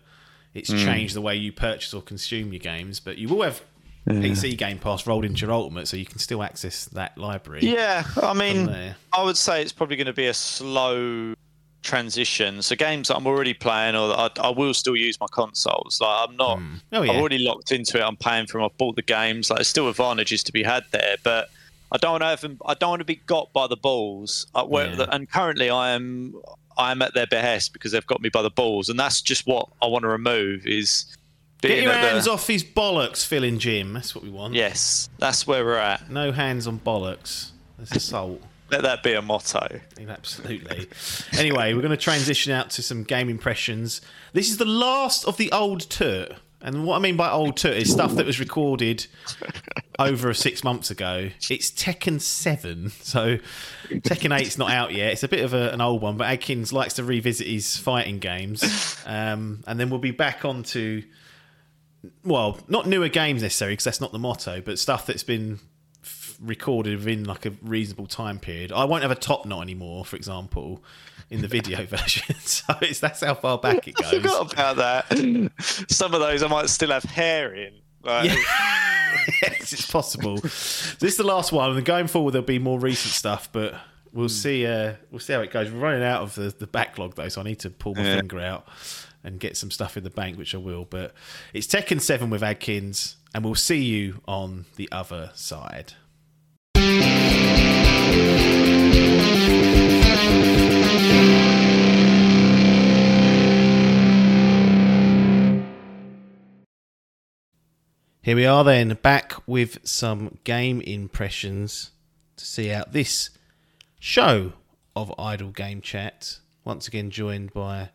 it's changed the way you purchase or consume your games. But you will have PC Game Pass rolled into your Ultimate, so you can still access that library. Yeah, I mean. I would say it's probably going to be a slow transition. So games that I'm already playing, or I, I will still use my consoles. Like I'm not. Oh, yeah. I'm already locked into it. I'm paying for them. I've bought the games. Like there's still advantages to be had there, but I don't want to have I don't want to be got by the balls. Uh, where, Yeah. And currently, I am. I am at their behest because they've got me by the balls, and that's just what I want to remove. Is Get your at the- hands off his bollocks, Phil and Jim. That's what we want. Yes, that's where we're at. No hands on bollocks. There's assault. Let that be a motto. Absolutely. Anyway, we're going to transition out to some game impressions. This is the last of the old tour. And what I mean by old tour is stuff that was recorded over six months ago. It's Tekken 7. So Tekken 8's not out yet. It's a bit of a, an old one, but Adkins likes to revisit his fighting games. Um, and then we'll be back on to, well, not newer games necessarily, because that's not the motto, but stuff that's been f- recorded within like a reasonable time period. I won't have a top knot anymore, for example, in the video version. So it's that's how far back it goes. I forgot about that. Some of those I might still have hair in. Like, yes, it's possible. This is the last one, and going forward there'll be more recent stuff, but we'll see. Uh, we'll see how it goes. We're running out of the, the backlog though, so I need to pull my Yeah. finger out and get some stuff in the bank, which I will. But it's Tekken Seven with Adkins, and we'll see you on the other side. Here we are then, back with some game impressions to see out this show of Idle Game Chat. Once again joined by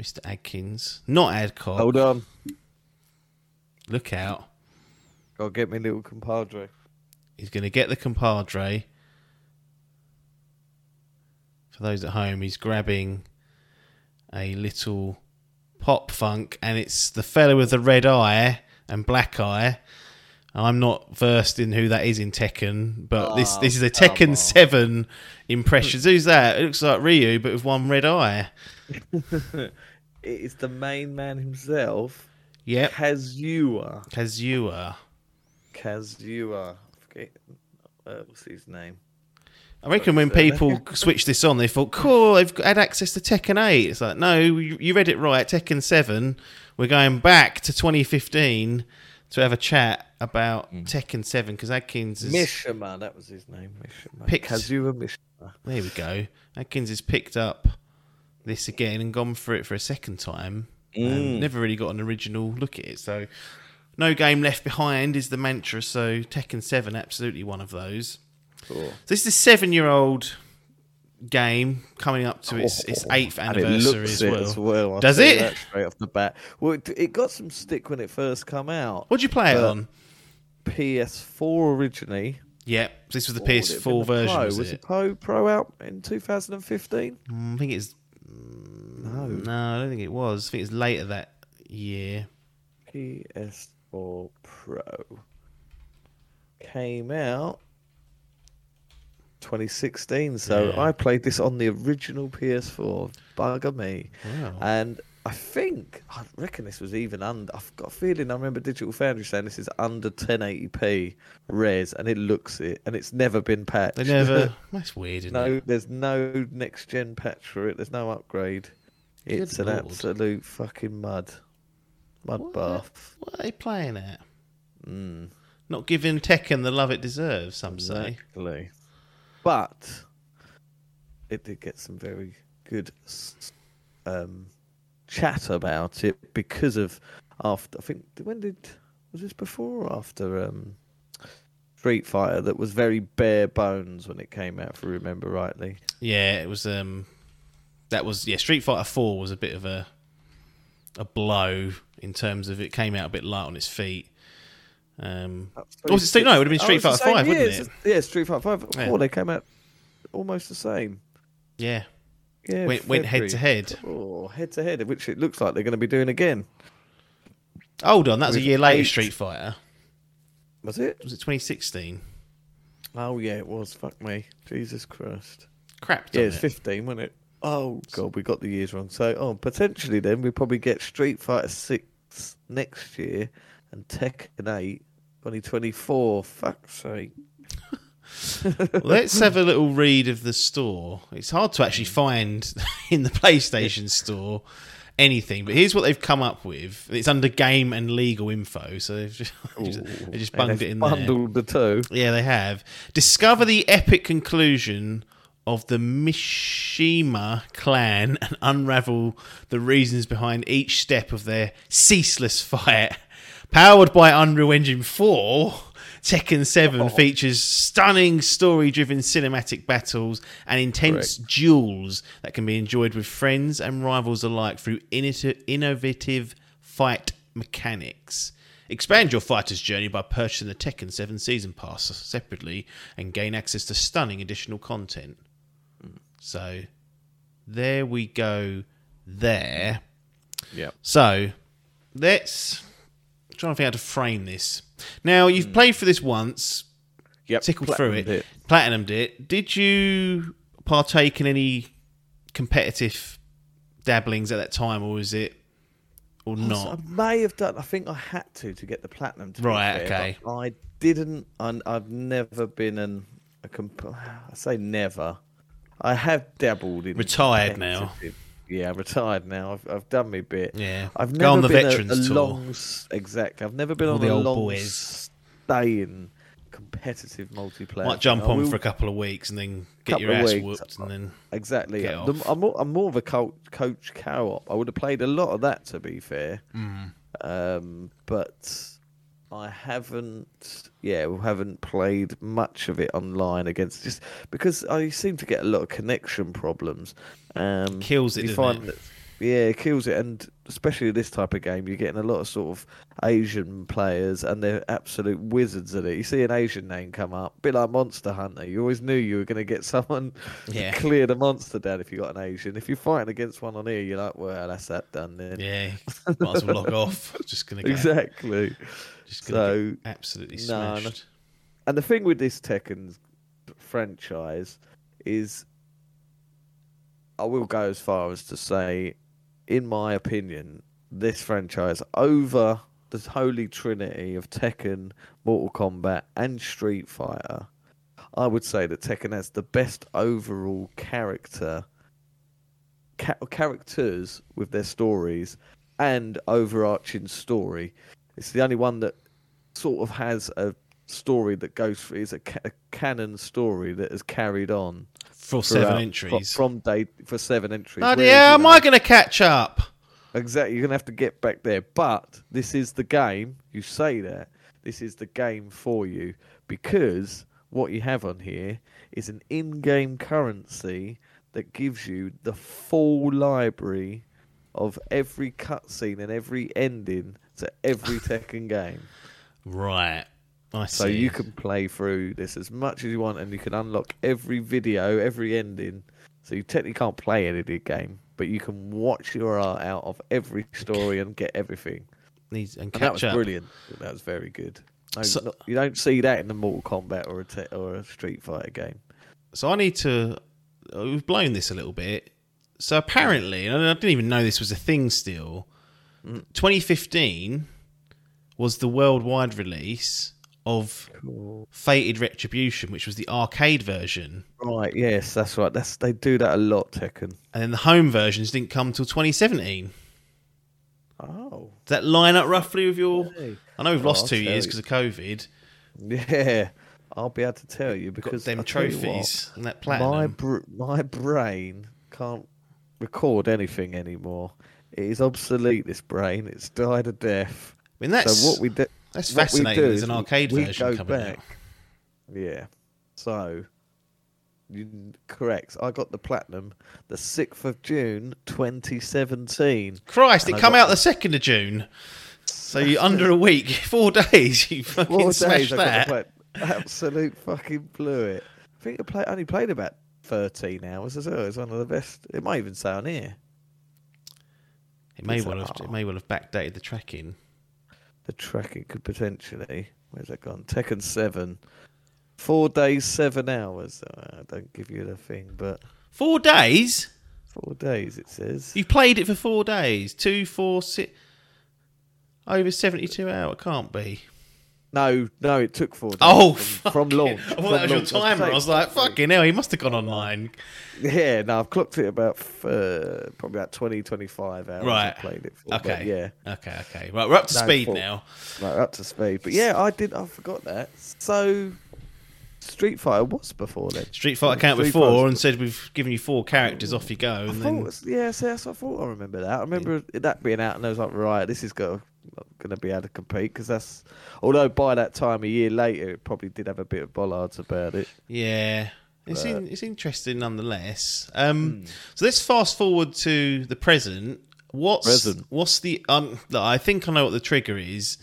Mr. Adkins, not Adcock. Hold on. Look out. Gotta get me little compadre. He's going to get the compadre. For those at home, he's grabbing a little pop funk, and it's the fellow with the red eye and black eye. I'm not versed in who that is in Tekken, but ah, this Oh, this is a Tekken. Seven impressions. Who's that? It looks like Ryu, but with one red eye. It is the main man himself, Yep, Kazuya. Kazuya. Kazuya. forget. Uh, what's his name? I reckon when people switched this on, they thought, "Cool, they've had access to Tekken 8." It's like, no, you read it right. Tekken 7. We're going back to 2015 to have a chat about Tekken 7 because Adkins is Mishima, that was his name. Mishima. Picked- Kazuya Mishima. there. We go. Adkins has picked up this again and gone for it for a second time. And never really got an original look at it. So, no game left behind is the mantra. So, Tekken 7, absolutely one of those. Cool. So this is a seven-year-old game coming up to its, its eighth And it anniversary as it well. as well. Does it? straight off the bat. Well, it, it got some stick when it first come out. What'd you play it on? PS4 originally. Yep, this was the Or would it PS4 the version. Pro? Was, Was it? the Pro Pro out in 2015? Mm, I think it's No. no, I don't think it was. I think it's later that year. PS4 Pro came out 2016. So Yeah. I played this on the original PS4. Bugger me. Wow. And I think I reckon this was even under. I've got a feeling I remember Digital Foundry saying this is under 1080p res, and it looks it, and it's never been patched. They never. That's weird, isn't no, it? there's no next gen patch for it. There's no upgrade. It's an absolute fucking mud, mud What? bath. What are they playing at? Mm, Not giving Tekken the love it deserves. Some say. exactly. But it did get some very good um, chat about it because of after. I think when did was this before or after um, Street Fighter? That was very bare bones when it came out. If I remember rightly. Yeah, it was. Um, that was yeah. Street Fighter Four was a bit of a a blow in terms of it came out a bit light on its feet. Um, Oh, was it Street- no, it would have been Oh, Street it's the Fighter 5, year, wouldn't it's it? just- Yeah, Street Fighter Five. Yeah. Oh, they came out almost the same. yeah, Yeah, went went head to head. Oh, head to head, which it looks like they're going to be doing again. Hold on, that was a year later. eight- Street Fighter Was it? was it 2016? Oh yeah, it was. Fuck me, Jesus Christ. Crap. Yeah, it's it. fifteen, wasn't it? Oh god, we got the years wrong. So, oh, potentially then we probably get Street Fighter Six next year and Tekken Eight 2024. Fuck's sake. Let's have a little read of the store. It's hard to actually find in the PlayStation store anything, but here's what they've come up with. It's under game and legal info, so they've just, they just bunged it in there. Bundled the two. Yeah, they have. Discover the epic conclusion of the Mishima clan and unravel the reasons behind each step of their ceaseless fight. Powered by Unreal Engine 4, Tekken 7 features stunning story driven cinematic battles and intense duels that can be enjoyed with friends and rivals alike through innovative fight mechanics. Expand your fighter's journey by purchasing the Tekken 7 Season Pass separately and gain access to stunning additional content. So, there we go there. Yeah. So, let's try and think how to frame this. Now, you've hmm. played for this once, Yep. tickled through it, platinumed platinumed it. Did you partake in any competitive dabblings at that time, or was it, or I not? I may have done. I think I had to to get the platinum. To Right, fair, okay. I didn't. I, I've never been an. A comp- I say never. I have dabbled in. Retired now. Yeah, retired now. I've I've done my bit. Yeah. I've Go never on the been a- veterans a, tour. long. Exactly. I've never been All on the a old long boys. staying competitive multiplayer. Might jump on will- for a couple of weeks and then get your ass weeks. whooped, and then Exactly. Get off. I'm, more, I'm more of a coach, coach co-op. I would have played a lot of that, to be fair. Mm. Um, but I haven't. Yeah, we haven't played much of it online against just because I seem to get a lot of connection problems. Um, Kills it, you find it? that- yeah, it kills it, and especially this type of game, you're getting a lot of sort of Asian players, and they're absolute wizards at it. You see an Asian name come up, a bit like Monster Hunter. You always knew you were going to get someone Yeah. to clear the monster down if you got an Asian. If you're fighting against one on here, you're like, well, that's that done then. yeah, might as well log off. Just gonna Exactly. Just So, absolutely smashed. And the thing with this Tekken franchise is, I will go as far as to say, in my opinion, this franchise over the holy trinity of Tekken, Mortal Kombat, and Street Fighter, I would say that Tekken has the best overall character ca- characters with their stories and overarching story. It's the only one that sort of has a story that goes through. It's a, ca- a canon story that has carried on For seven entries. fro- from day for seven entries. Bloody whereas, hell, you am know- I going to catch up? Exactly, you're gonna have to get back there. But this is the game. You say that this is the game for you because what you have on here is an in-game currency that gives you the full library of every cutscene and every ending to every Tekken game. Right. I see. So you can play through this as much as you want, and you can unlock every video, every ending. So you technically can't play any of the game, but you can watch your art out of every story and get everything. Need- and And that was up. brilliant. That was very good. No, So- not- you don't see that in the Mortal Kombat or a te- or a Street Fighter game. So I need to. uh, We've blown this a little bit. So apparently, and I didn't even know this was a thing still. Mm. 2015 was the worldwide release of Fated Retribution, which was the arcade version, Right? Yes, that's right. That's they do that a lot. Tekken. and then the home versions didn't come till 2017. Oh, Does that line up roughly with your? Hey. I know we've Oh, lost I'll two years because of COVID. yeah. I'll be able to tell you Got because them I'll tell what, trophies and that my platinum. br- my brain can't record anything anymore. It is obsolete. This brain. It's died a death. I mean, that's so what we do? that's what fascinating. do There's an arcade we version go coming back. out. Yeah. So, you correct. I got the platinum the sixth of June, twenty seventeen. Christ, it I come out the second of June. So you under a week, four days. You fucking Four smashed that. Absolute fucking blew it. I think I play, only played about thirteen hours as well. It's one of the best. It might even say on here. It may well have. It may well have backdated the tracking. The tracking could potentially. Where's that gone? Tekken seven. Four days, seven hours. Uh, I don't give you the thing, but Four days. four days it says. You've played it for four days. Two, four, six. Over seventy-two hour. Can't be. No, no, it took four days. Oh, from, from launch. I thought that was your timer. I was like, fucking hell, he must have gone online. Yeah, no, I've clocked it about uh, probably about 20, 25 hours. Right. I played it for. Okay. yeah, Okay. Okay. Right, we're up to No, speed four. now. right, up to speed. But yeah, I did. I forgot that. So, Street Fighter was before then. Street Fighter came Street before Fighter's- and said we've given you four characters. Off you go, and thought, then was, yeah, so that's what I thought. I remember that. I remember that being out, and I was like, right, this is going to be able to compete because that's. Although by that time, a year later, it probably did have a bit of bollards about it. Yeah. It's, in, it's interesting nonetheless. Um, Hmm. So let's fast forward to the present. What's Present. what's the um? look, I think I know what the trigger is,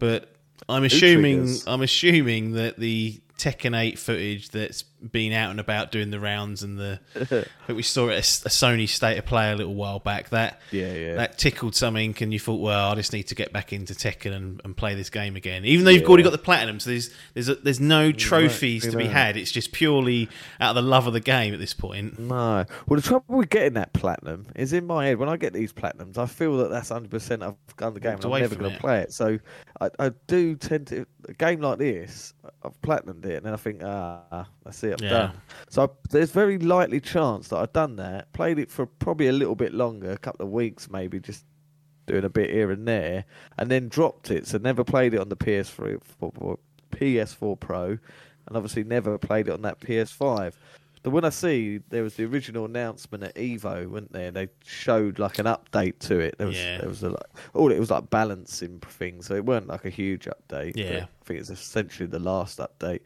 but I'm assuming? I'm assuming that the Tekken 8 footage that's been out and about doing the rounds and the I think we saw it at a Sony State of Play a little while back. That Yeah, yeah. that tickled something, and you thought, well, I just need to get back into Tekken and, and play this game again. Even though you've already got the platinum, so there's there's a, there's no mm, trophies to be had. It's just purely out of the love of the game at this point. No. Well, the trouble with getting that platinum is in my head. When I get these platinums, I feel that that's hundred percent. I've done the game. And I'm never going to play it. So I, I do tend to a game like this. I've platinumed it, and then I think, ah, that's it. I'm Yeah. done. So I, there's very likely chance that I've done that, played it for probably a little bit longer, a couple of weeks maybe, just doing a bit here and there, and then dropped it. So never played it on the PS3, PS4 Pro, and obviously never played it on that PS5. But when I see there was the original announcement at Evo, weren't there? They showed like an update to it. There was Yeah. there was a like all it was like balancing things, so it weren't like a huge update. Yeah. I think it's essentially the last update.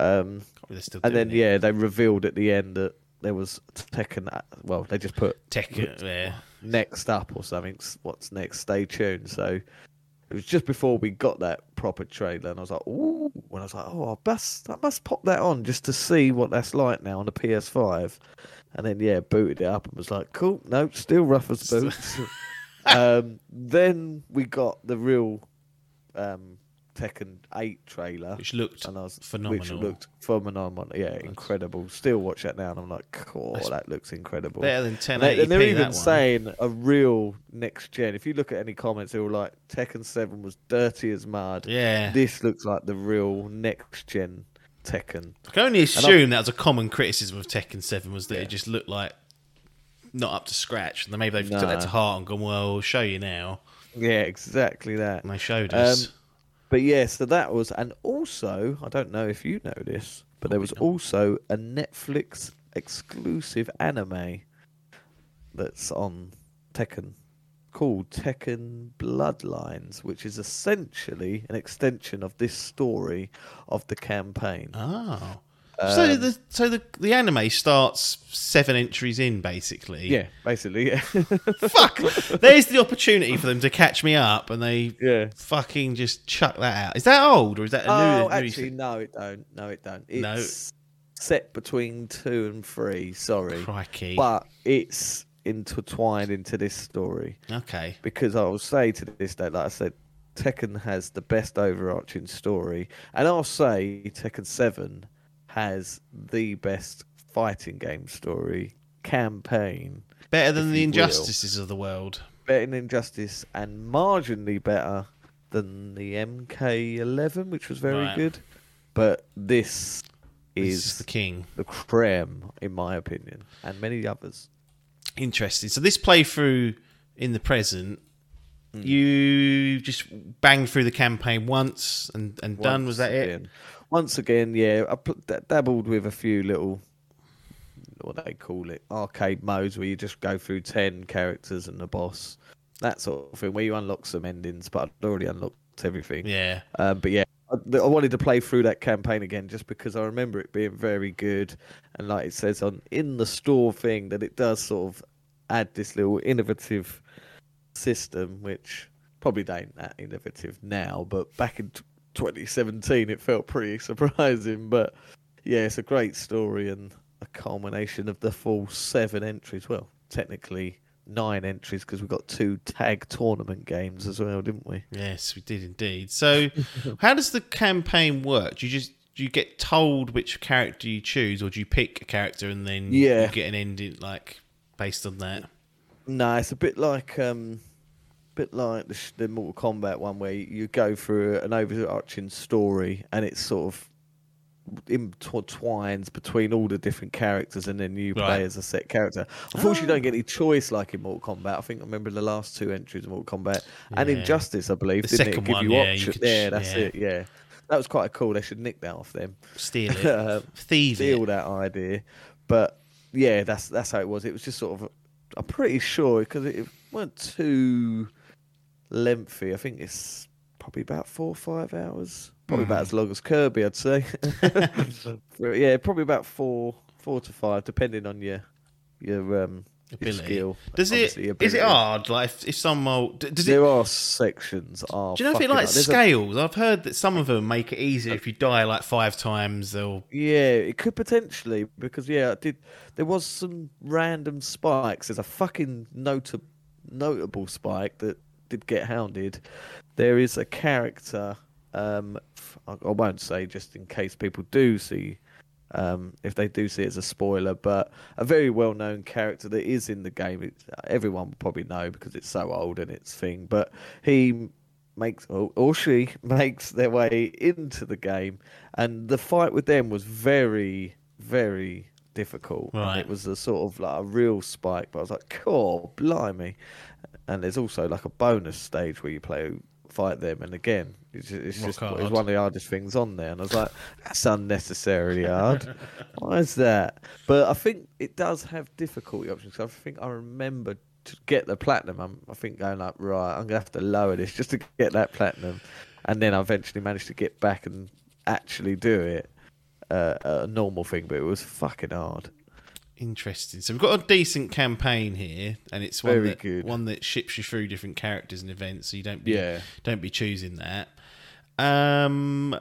Um, and then it. yeah, they revealed at the end that there was Tekken. uh, Well, they just put Tekken, yeah. next up or something. What's next? Stay tuned. So it was just before we got that proper trailer, and I was like, "Ooh!" When I was like, "Oh, I must, I must pop that on just to see what that's like now on the PS5." And then yeah, booted it up and was like, "Cool, no, still rough as boots." um, then we got the real um, Tekken 8 trailer. Which looked and I was, phenomenal. Which looked phenomenal. Yeah, incredible. Still watch that now, and I'm like, cool, That's that looks incredible. better than And, they, 1080p. and they're even saying a real next gen. If you look at any comments, they're all like, Tekken 7 was dirty as mud. Yeah. This looks like the real next gen Tekken. I can only assume that was a common criticism of Tekken 7 was that it just looked like not up to scratch. And then maybe they've took that to heart and gone, well, we'll show you now. Yeah, exactly that. And they showed Um, us. But yeah, so that was, and also, I don't know if you know this, but there was also a Netflix exclusive anime that's on Tekken called Tekken Bloodlines, which is essentially an extension of this story of the campaign. oh. So um, the so the the anime starts seven entries in basically. Yeah, basically, yeah. Fuck. There's the opportunity for them to catch me up, and they yeah. fucking just chuck that out. Is that old or is that a Oh, new? new actually, no, it don't. No, it don't. It's No. set between two and three. Sorry, crikey. but it's intertwined into this story okay. because I will say to this day, like I said, Tekken has the best overarching story, and I'll say Tekken Seven has the best fighting game story campaign, Better than the you will. injustices of the world. better than Injustice, and marginally better than the MK11, which was very Right. good. But this This is is the king. the creme, in my opinion, and many others. Interesting. So this playthrough in the present, Hmm. you just banged through the campaign once and, and done. Was that it? again. Once again, yeah, I pl- d- dabbled with a few little, what they call it, arcade modes where you just go through 10 characters and the boss, that sort of thing, where you unlock some endings, but I'd already unlocked everything. Yeah. Um, but yeah, I, I wanted to play through that campaign again just because I remember it being very good, and like it says on in the store thing that it does sort of add this little innovative system, which probably ain't that innovative now, but back in 2017 it felt pretty surprising. But yeah, it's a great story and a culmination of the full seven entries. Well, technically nine entries because we got two tag tournament games as well, didn't we? Yes, we did indeed. So, how does the campaign work? Do you just do you get told which character you choose, or do you pick a character and then Yeah. you get an ending like based on that? No, it's a bit like um, bit like the, the Mortal Kombat one where you go through an overarching story and it's sort of intertwines between all the different characters and then you Right. play as a set character. Unfortunately, you don't get any choice like in Mortal Kombat. I think I remember the last two entries of Mortal Kombat and Yeah. Injustice, I believe, The didn't it? second Give one, you yeah, you yeah, that's yeah. it. Yeah, that was quite cool. They should nick that off them. Steal it, Um, thieve steal it. that idea. But yeah, that's that's how it was. It was just sort of. I'm pretty sure because it, it weren't too lengthy. I think it's probably about four or five hours. Probably Hmm. about as long as Kirby, I'd say. yeah, probably about four, four to five, depending on your your um Ability. skill. Does it is it hard? Like if, if someone d- does it? There are sections. Are Do you know if it like. Scales? I've heard that some of them make it easier if you die like five times. They'll Yeah, it could potentially because yeah, I did. There was some random spikes. There's a fucking nota- notable spike that did get hounded. There is a character. Um, I won't say just in case people do see. Um, if they do see it as a spoiler, but a very well-known character that is in the game. It, everyone will probably know because it's so old and it's thing. But he makes or she makes their way into the game, and the fight with them was very, very difficult. And Right. it was a sort of like a real spike, but I was like, "Cool, blimey!" And there's also like a bonus stage where you play fight them, and again, it's, it's just hard. it's one of the hardest things on there. And I was like, "That's unnecessarily hard. Why is that?" But I think it does have difficulty options. I think I remember to get the platinum. I'm, I think going like, right, I'm gonna have to lower this just to get that platinum, and then I eventually managed to get back and actually do it. Uh, a normal thing, but it was fucking hard. Interesting. So we've got a decent campaign here, and it's one Very that good. one that ships you through different characters and events, so you don't be, Yeah. don't be choosing that. Um,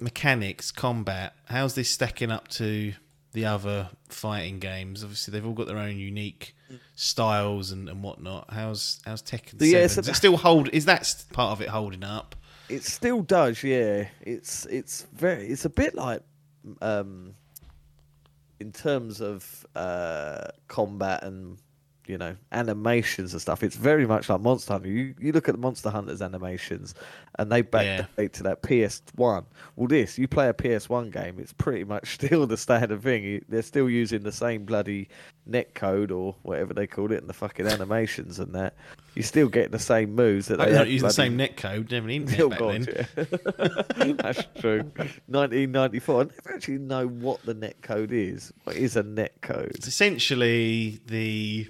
mechanics, combat. How's this stacking up to the other fighting games? Obviously, they've all got their own unique styles and, and whatnot. How's how's Tekken? Yeah, 7? so it still hold? Is that part of it holding up? It still does, yeah. It's it's very it's a bit like um in terms of uh combat and you know animations and stuff. It's very much like Monster Hunter. You you look at the Monster Hunters animations, and they Yeah. backdate to that PS1. Well, this you play a PS1 game, it's pretty much still the standard thing. They're still using the same bloody net code or whatever they called it in the fucking animations and that. You still get the same moves that They they don't had use the same net code. Never need net Oh back God, yeah. That's true. 1994. I never actually know what the net code is. What is a net code? It's essentially the.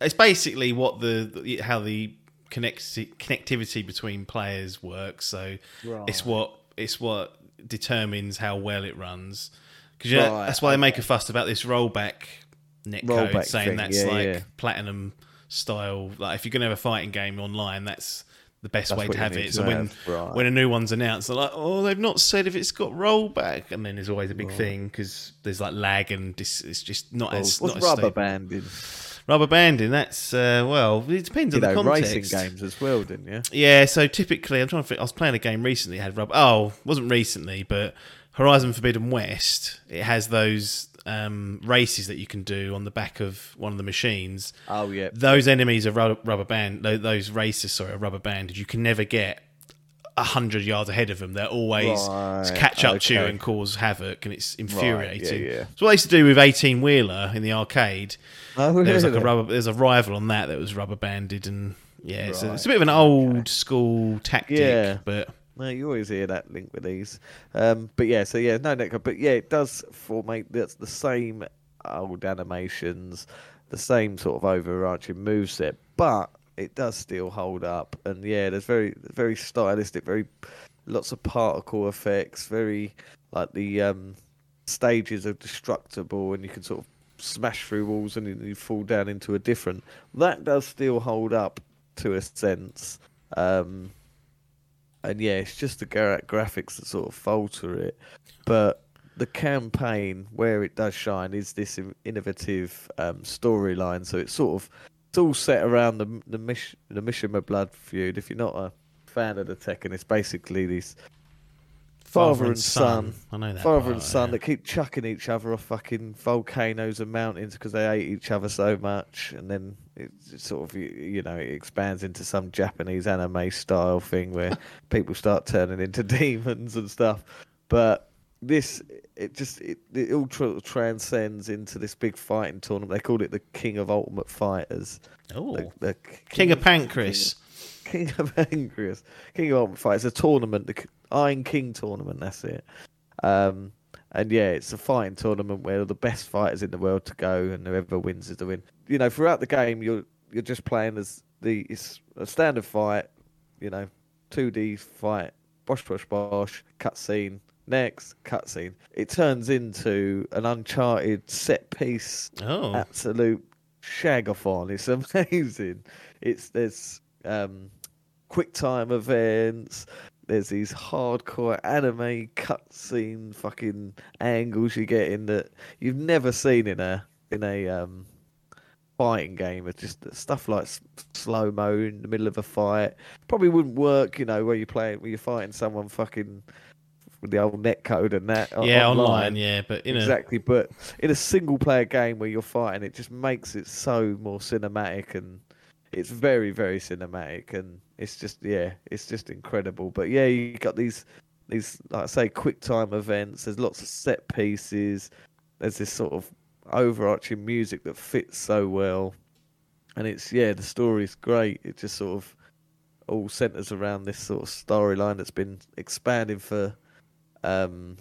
It's basically what the how the connect, connectivity between players works. So it's what it's what determines how well it runs. Because Right, that's why they make a fuss about this rollback net code, Rollback saying thing, that's yeah, like yeah. platinum style. Like if you're gonna have a fighting game online, that's the best That's way to have it. to So when right. when a new one's announced, they're like, "Oh, they've not said if it's got rollback," and then there's always a big thing because there's like lag and dis- it's just not as What's not rubber banding? Rubber banding. That's uh, well, it depends You on the know, context. racing games as well, didn't you? Yeah, so typically, I'm trying to. Think, I was playing a game recently. Had rubber. Oh, wasn't recently, but Horizon Forbidden West. It has those um, races that you can do on the back of one of the machines. Oh yeah. Those enemies are rubber, band. Those races, sorry, are rubber banded. You can never get hundred yards ahead of them. They're always Right, catch up to you and cause havoc, and it's infuriating. yeah. It's what they used to do with eighteen wheeler in the arcade. Oh, There was like a really? rubber. There's a rival on that that was rubber banded, and yeah, it's, a, it's a bit of an old school tactic. Yeah. but No, you always hear that link with these. Um, but yeah, so yeah, no code. But yeah, it does formate that's the same old animations, the same sort of overarching moveset, but it does still hold up. And yeah, there's very very stylistic, very lots of particle effects, very like the um, stages are destructible, and you can sort of smash through walls and you, you fall down into a different. That does still hold up to a sense. Um, and yeah, it's just the gra- graphics that sort of falter it. But the campaign, where it does shine, is this innovative um, storyline. So it's sort of it's all set around the the Mish the Mishima blood feud. If you're not a fan of the Tekken, it's basically this father, and son, I know that. father part, and son yeah. that keep chucking each other off fucking volcanoes and mountains because they hate each other so much, and then it sort of you know it expands into some Japanese anime style thing where people start turning into demons and stuff. But this it just it, it all tra- transcends into this big fighting tournament. They called it the King of Ultimate Fighters. Oh, The, the King of Pancreas. King of Pancreas. King of Ultimate Fighters. A tournament, the Iron King tournament. That's it. Um, and yeah, it's a fighting tournament where the best fighters in the world to go, and whoever wins is the win. You know, throughout the game, you're you're just playing as the it's a standard fight. You know, two D fight, bosh bosh bosh, cutscene. Next cutscene. It turns into an Uncharted set piece Oh, absolute shagathon. It's amazing. It's there's um, quick time events. There's these hardcore anime cutscene fucking angles you get in that you've never seen in a in a um, fighting game. It's just stuff like slow mo in the middle of a fight. Probably wouldn't work, you know, where you play where you're fighting someone fucking with the old net code and that. yeah, online. yeah, but in a exactly. But in a single player game where you're fighting, it just makes it so more cinematic and it's very, very cinematic and it's just yeah, it's just incredible. But yeah, you got these these like I say, quick time events, there's lots of set pieces, there's this sort of overarching music that fits so well. And it's yeah, the story's great. It just sort of all centers around this sort of storyline that's been expanding for um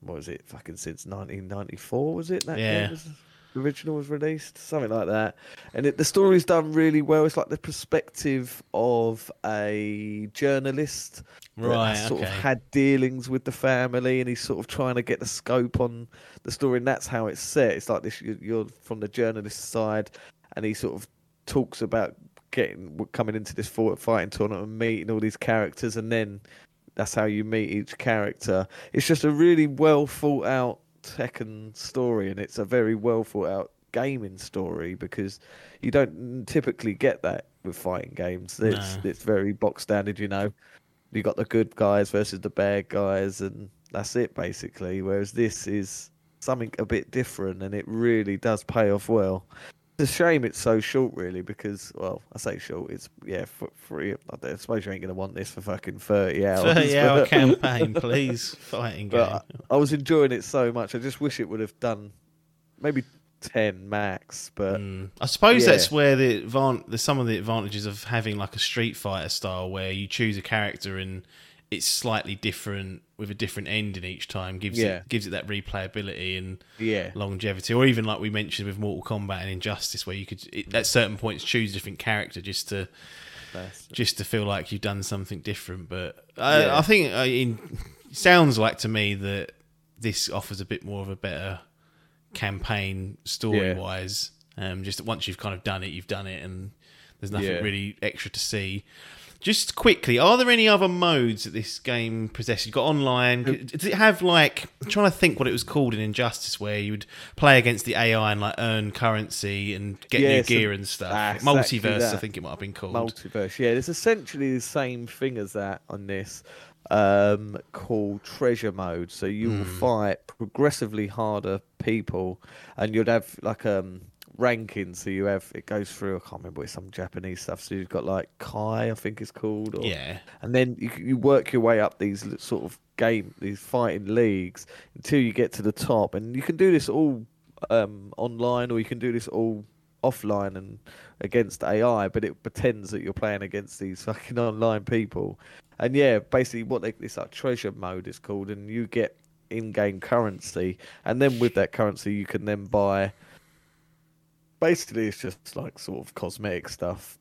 what was it? Fucking since 1994 was it that Yeah. was, the original was released? Something like that. And it, the story's done really well. It's like the perspective of a journalist that Right, sort of had dealings with the family and he's sort of trying to get the scope on the story and that's how it's set. It's like this you- you're from the journalist side and he sort of talks about getting coming into this fighting tournament and meeting all these characters and then that's how you meet each character it's just a really well thought out Tekken story and it's a very well thought out gaming story because you don't typically get that with fighting games. It's No. it's very box standard, you know. You got the good guys versus the bad guys, and that's it basically. Whereas this is something a bit different, and it really does pay off well. It's a shame it's so short, really, because well, I say short. It's yeah, for free. I suppose you ain't gonna want this for fucking thirty hours. Thirty hour but- campaign, please. Fighting game. I, I was enjoying it so much. I just wish it would have done maybe ten max. But Mm. I suppose yeah. that's where the advan- there's some of the advantages of having like a Street Fighter style where you choose a character and it's slightly different with a different ending each time gives Yeah. it gives it that replayability and yeah, longevity. Or even like we mentioned with Mortal Kombat and Injustice where you could it, at certain points choose a different character just to that's, just to feel like you've done something different. But I, Yeah. I think uh, in sounds like to me that this offers a bit more of a better campaign story wise um just once you've kind of done it you've done it and there's nothing really extra to see just quickly, are there any other modes that this game possesses? You've got online. Does it have like? I'm trying to think what it was called in Injustice, where you would play against the AI and like earn currency and get Yeah, new so gear and stuff. exactly Multiverse, I think it might have been called. multiverse. Yeah, it's essentially the same thing as that on this, um, called treasure mode. So you will Hmm. fight progressively harder people, and you'd have like um rankings. So you have it goes through. I can't remember it's some Japanese stuff. So you've got like Kai, I think it's called. Or, yeah, and then you you work your way up these sort of game these fighting leagues until you get to the top and you can do this all um, online or you can do this all offline and against AI but it pretends that you're playing against these fucking online people and yeah basically what they it's like treasure mode is called and you get in-game currency and then with that currency you can then buy basically it's just like sort of cosmetic stuff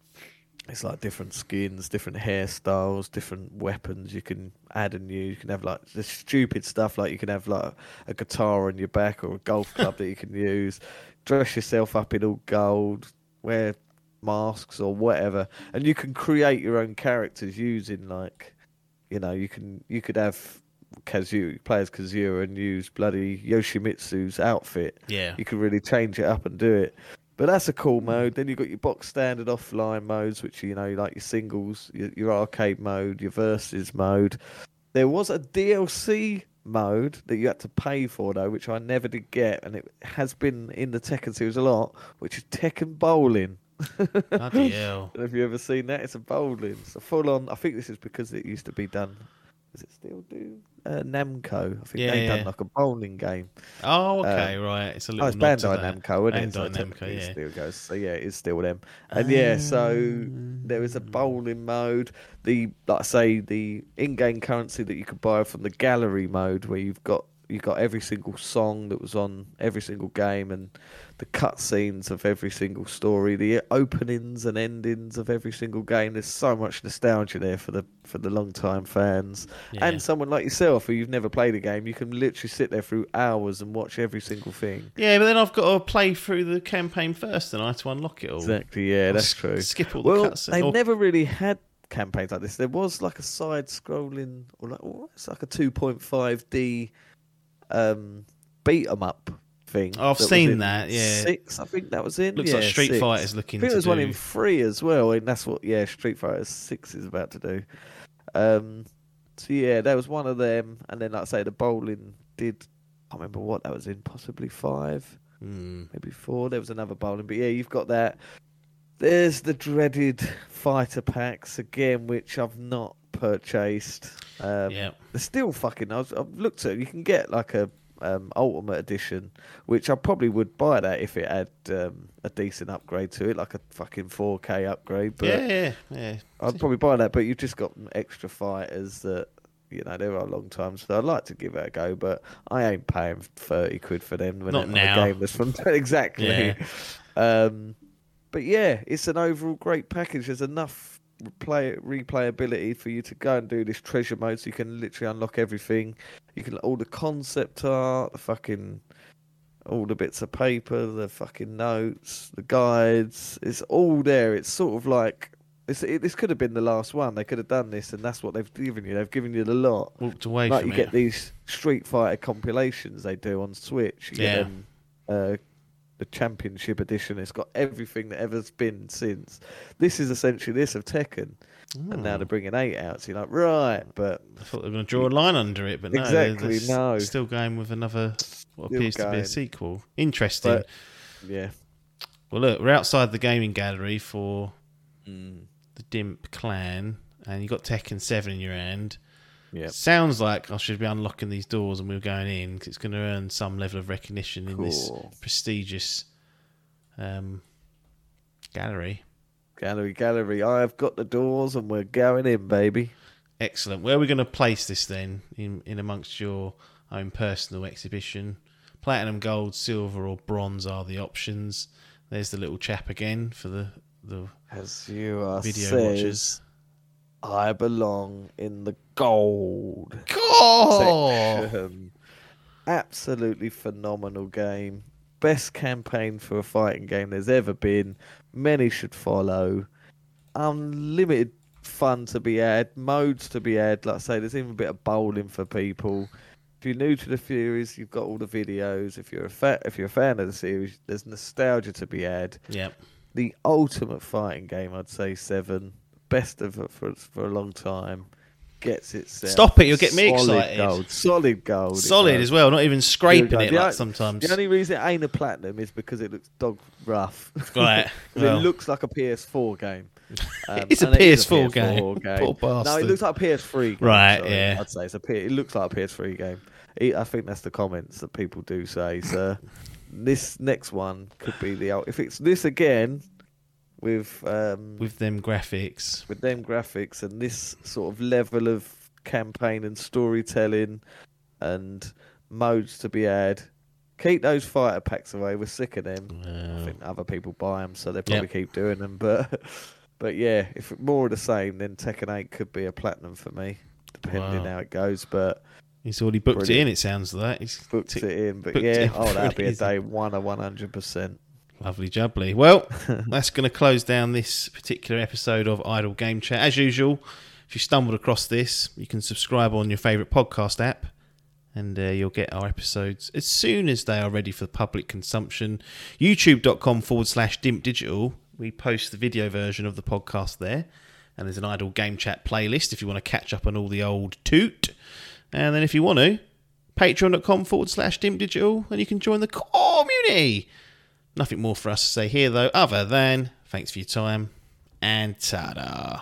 it's like different skins, different hairstyles, different weapons you can add and use. You can have like the stupid stuff like you can have like a guitar on your back or a golf club that you can use. Dress yourself up in all gold, wear masks or whatever, and you can create your own characters using like, you know, you can you could have Kazuya play as Kazuya and use bloody Yoshimitsu's outfit yeah. you can really change it up and do it. But that's a cool mm. mode. Then you've got your box standard offline modes, which you know, like your singles, your, your arcade mode, your versus mode. There was a DLC mode that you had to pay for though, which I never did get, and it has been in the Tekken series a lot, which is Tekken Bowling. Bloody hell. Have you ever seen that? It's a bowling. It's a full on. I think this is because it used to be done. Is it still do? Uh, Namco. I think Yeah, they yeah. done like a bowling game. Oh, okay, right. It's a little Oh, it's nod to Bandai that. Namco, isn't it? So Bandai Namco, technically it yeah. still goes. So yeah, it's still them. And yeah, so there is a Ah. bowling mode. The like I say, the in-game currency that you could buy from the gallery mode, where you've got you've got every single song that was on every single game, and the cutscenes of every single story, the openings and endings of every single game. There's so much nostalgia there for the for the long time fans, Yeah. and someone like yourself who you've never played a game, you can literally sit there through hours and watch every single thing. Yeah, but then I've got to play through the campaign first, and I have to unlock it all. Exactly, yeah, that's s- true. skip all the well, cutscenes. they Or- never really had campaigns like this. There was like a side-scrolling, or like oh, it's like a 2.5D um, beat 'em up thing. Oh, I've that seen that, yeah. six. I think that was in. Looks yeah, like Street six. Fighter's looking I think there's one do- in three as well, and that's what yeah, Street Fighter Six is about to do. Um, so yeah, there was one of them, and then like I say, the bowling did. I can't remember what that was in. Possibly five Hmm. maybe four. There was another bowling, but yeah, you've got that. There's the dreaded fighter packs again, which I've not purchased. Um, yeah. they're still fucking. I was, I've looked at. You can get like a um, ultimate edition, which I probably would buy that if it had um, a decent upgrade to it, like a fucking 4K upgrade. But yeah, yeah, yeah. I'd probably buy that. But you've just got extra fighters that. You know, they're a long time, so I'd like to give it a go, but I ain't paying thirty quid for them when Not on now. a game that's from exactly. Yeah. Um, but yeah, it's an overall great package. There's enough replay replayability for you to go and do this treasure mode, so you can literally unlock everything. You can all the concept art, the fucking all the bits of paper, the fucking notes, the guides. It's all there. It's sort of like it's, it, this could have been the last one. They could have done this, and that's what they've given you. They've given you the lot. Walked away like you it. get these Street Fighter compilations they do on Switch. You Yeah. them, uh, the championship edition. It's got everything that ever's been since. This is essentially this of Tekken, and now they're bringing eight out. So you're like, right, but I thought they were going to draw a line under it, but no, Exactly, they're no. Still going with another what Still appears to be a sequel. Interesting. But- yeah, Well, look, we're outside the gaming gallery for Mm. the Dimp clan, and you got Tekken Seven in your hand. Yeah. Sounds like I should be unlocking these doors and we're going in because it's going to earn some level of recognition in this Cool. prestigious um, gallery. Gallery, gallery. I've got the doors, and we're going in, baby. Excellent. Where are we going to place this then in, in amongst your own personal exhibition? Platinum, gold, silver, or bronze are the options. There's the little chap again for the, the As you are video says, watchers. I belong in the gold Oh! section. Absolutely phenomenal game. Best campaign for a fighting game there's ever been. Many should follow. Unlimited fun to be had, modes to be had. Like I say, there's even a bit of bowling for people. If you're new to the series, you've got all the videos. If you're a fa- if you're a fan of the series, there's nostalgia to be had. Yep. The ultimate fighting game, I'd say seven. Best of it for for a long time. Gets itself. Stop it, you'll get me solid excited. Gold, solid gold. Solid as well, not even scraping it like The- sometimes. The only reason it ain't a platinum is because it looks dog rough. Right, well. it looks like a PS4 game. Um, It's a and it is PS4 game. Poor bastard. No, it looks like a PS3 game. Right, sorry. yeah. I'd say it's a P- it looks like a PS3 game. I I think that's the comments that people do say. So this next one could be the if it's this again with um with them graphics. with them graphics and this sort of level of campaign and storytelling and modes to be had. Keep those fighter packs away. We're sick of them. I Uh, think other people buy them, so they probably keep doing them. But but yeah, if more of the same, then Tekken 8 could be a platinum for me, depending Wow. how it goes. But he's already booked it in. It sounds like he's booked tick- it in. But it yeah, in oh, that'd be a day one of one hundred percent. Lovely jubbly. Well, that's going to close down this particular episode of Idle Game Chat. As usual, if you stumbled across this, you can subscribe on your favourite podcast app and uh, you'll get our episodes as soon as they are ready for public consumption. YouTube.com forward slash Dimp Digital. We post the video version of the podcast there. And there's an Idle Game Chat playlist if you want to catch up on all the old toot. And then if you want to, patreon.com forward slash Dimp Digital and you can join the community. Nothing more for us to say here, though, other than thanks for your time and ta da.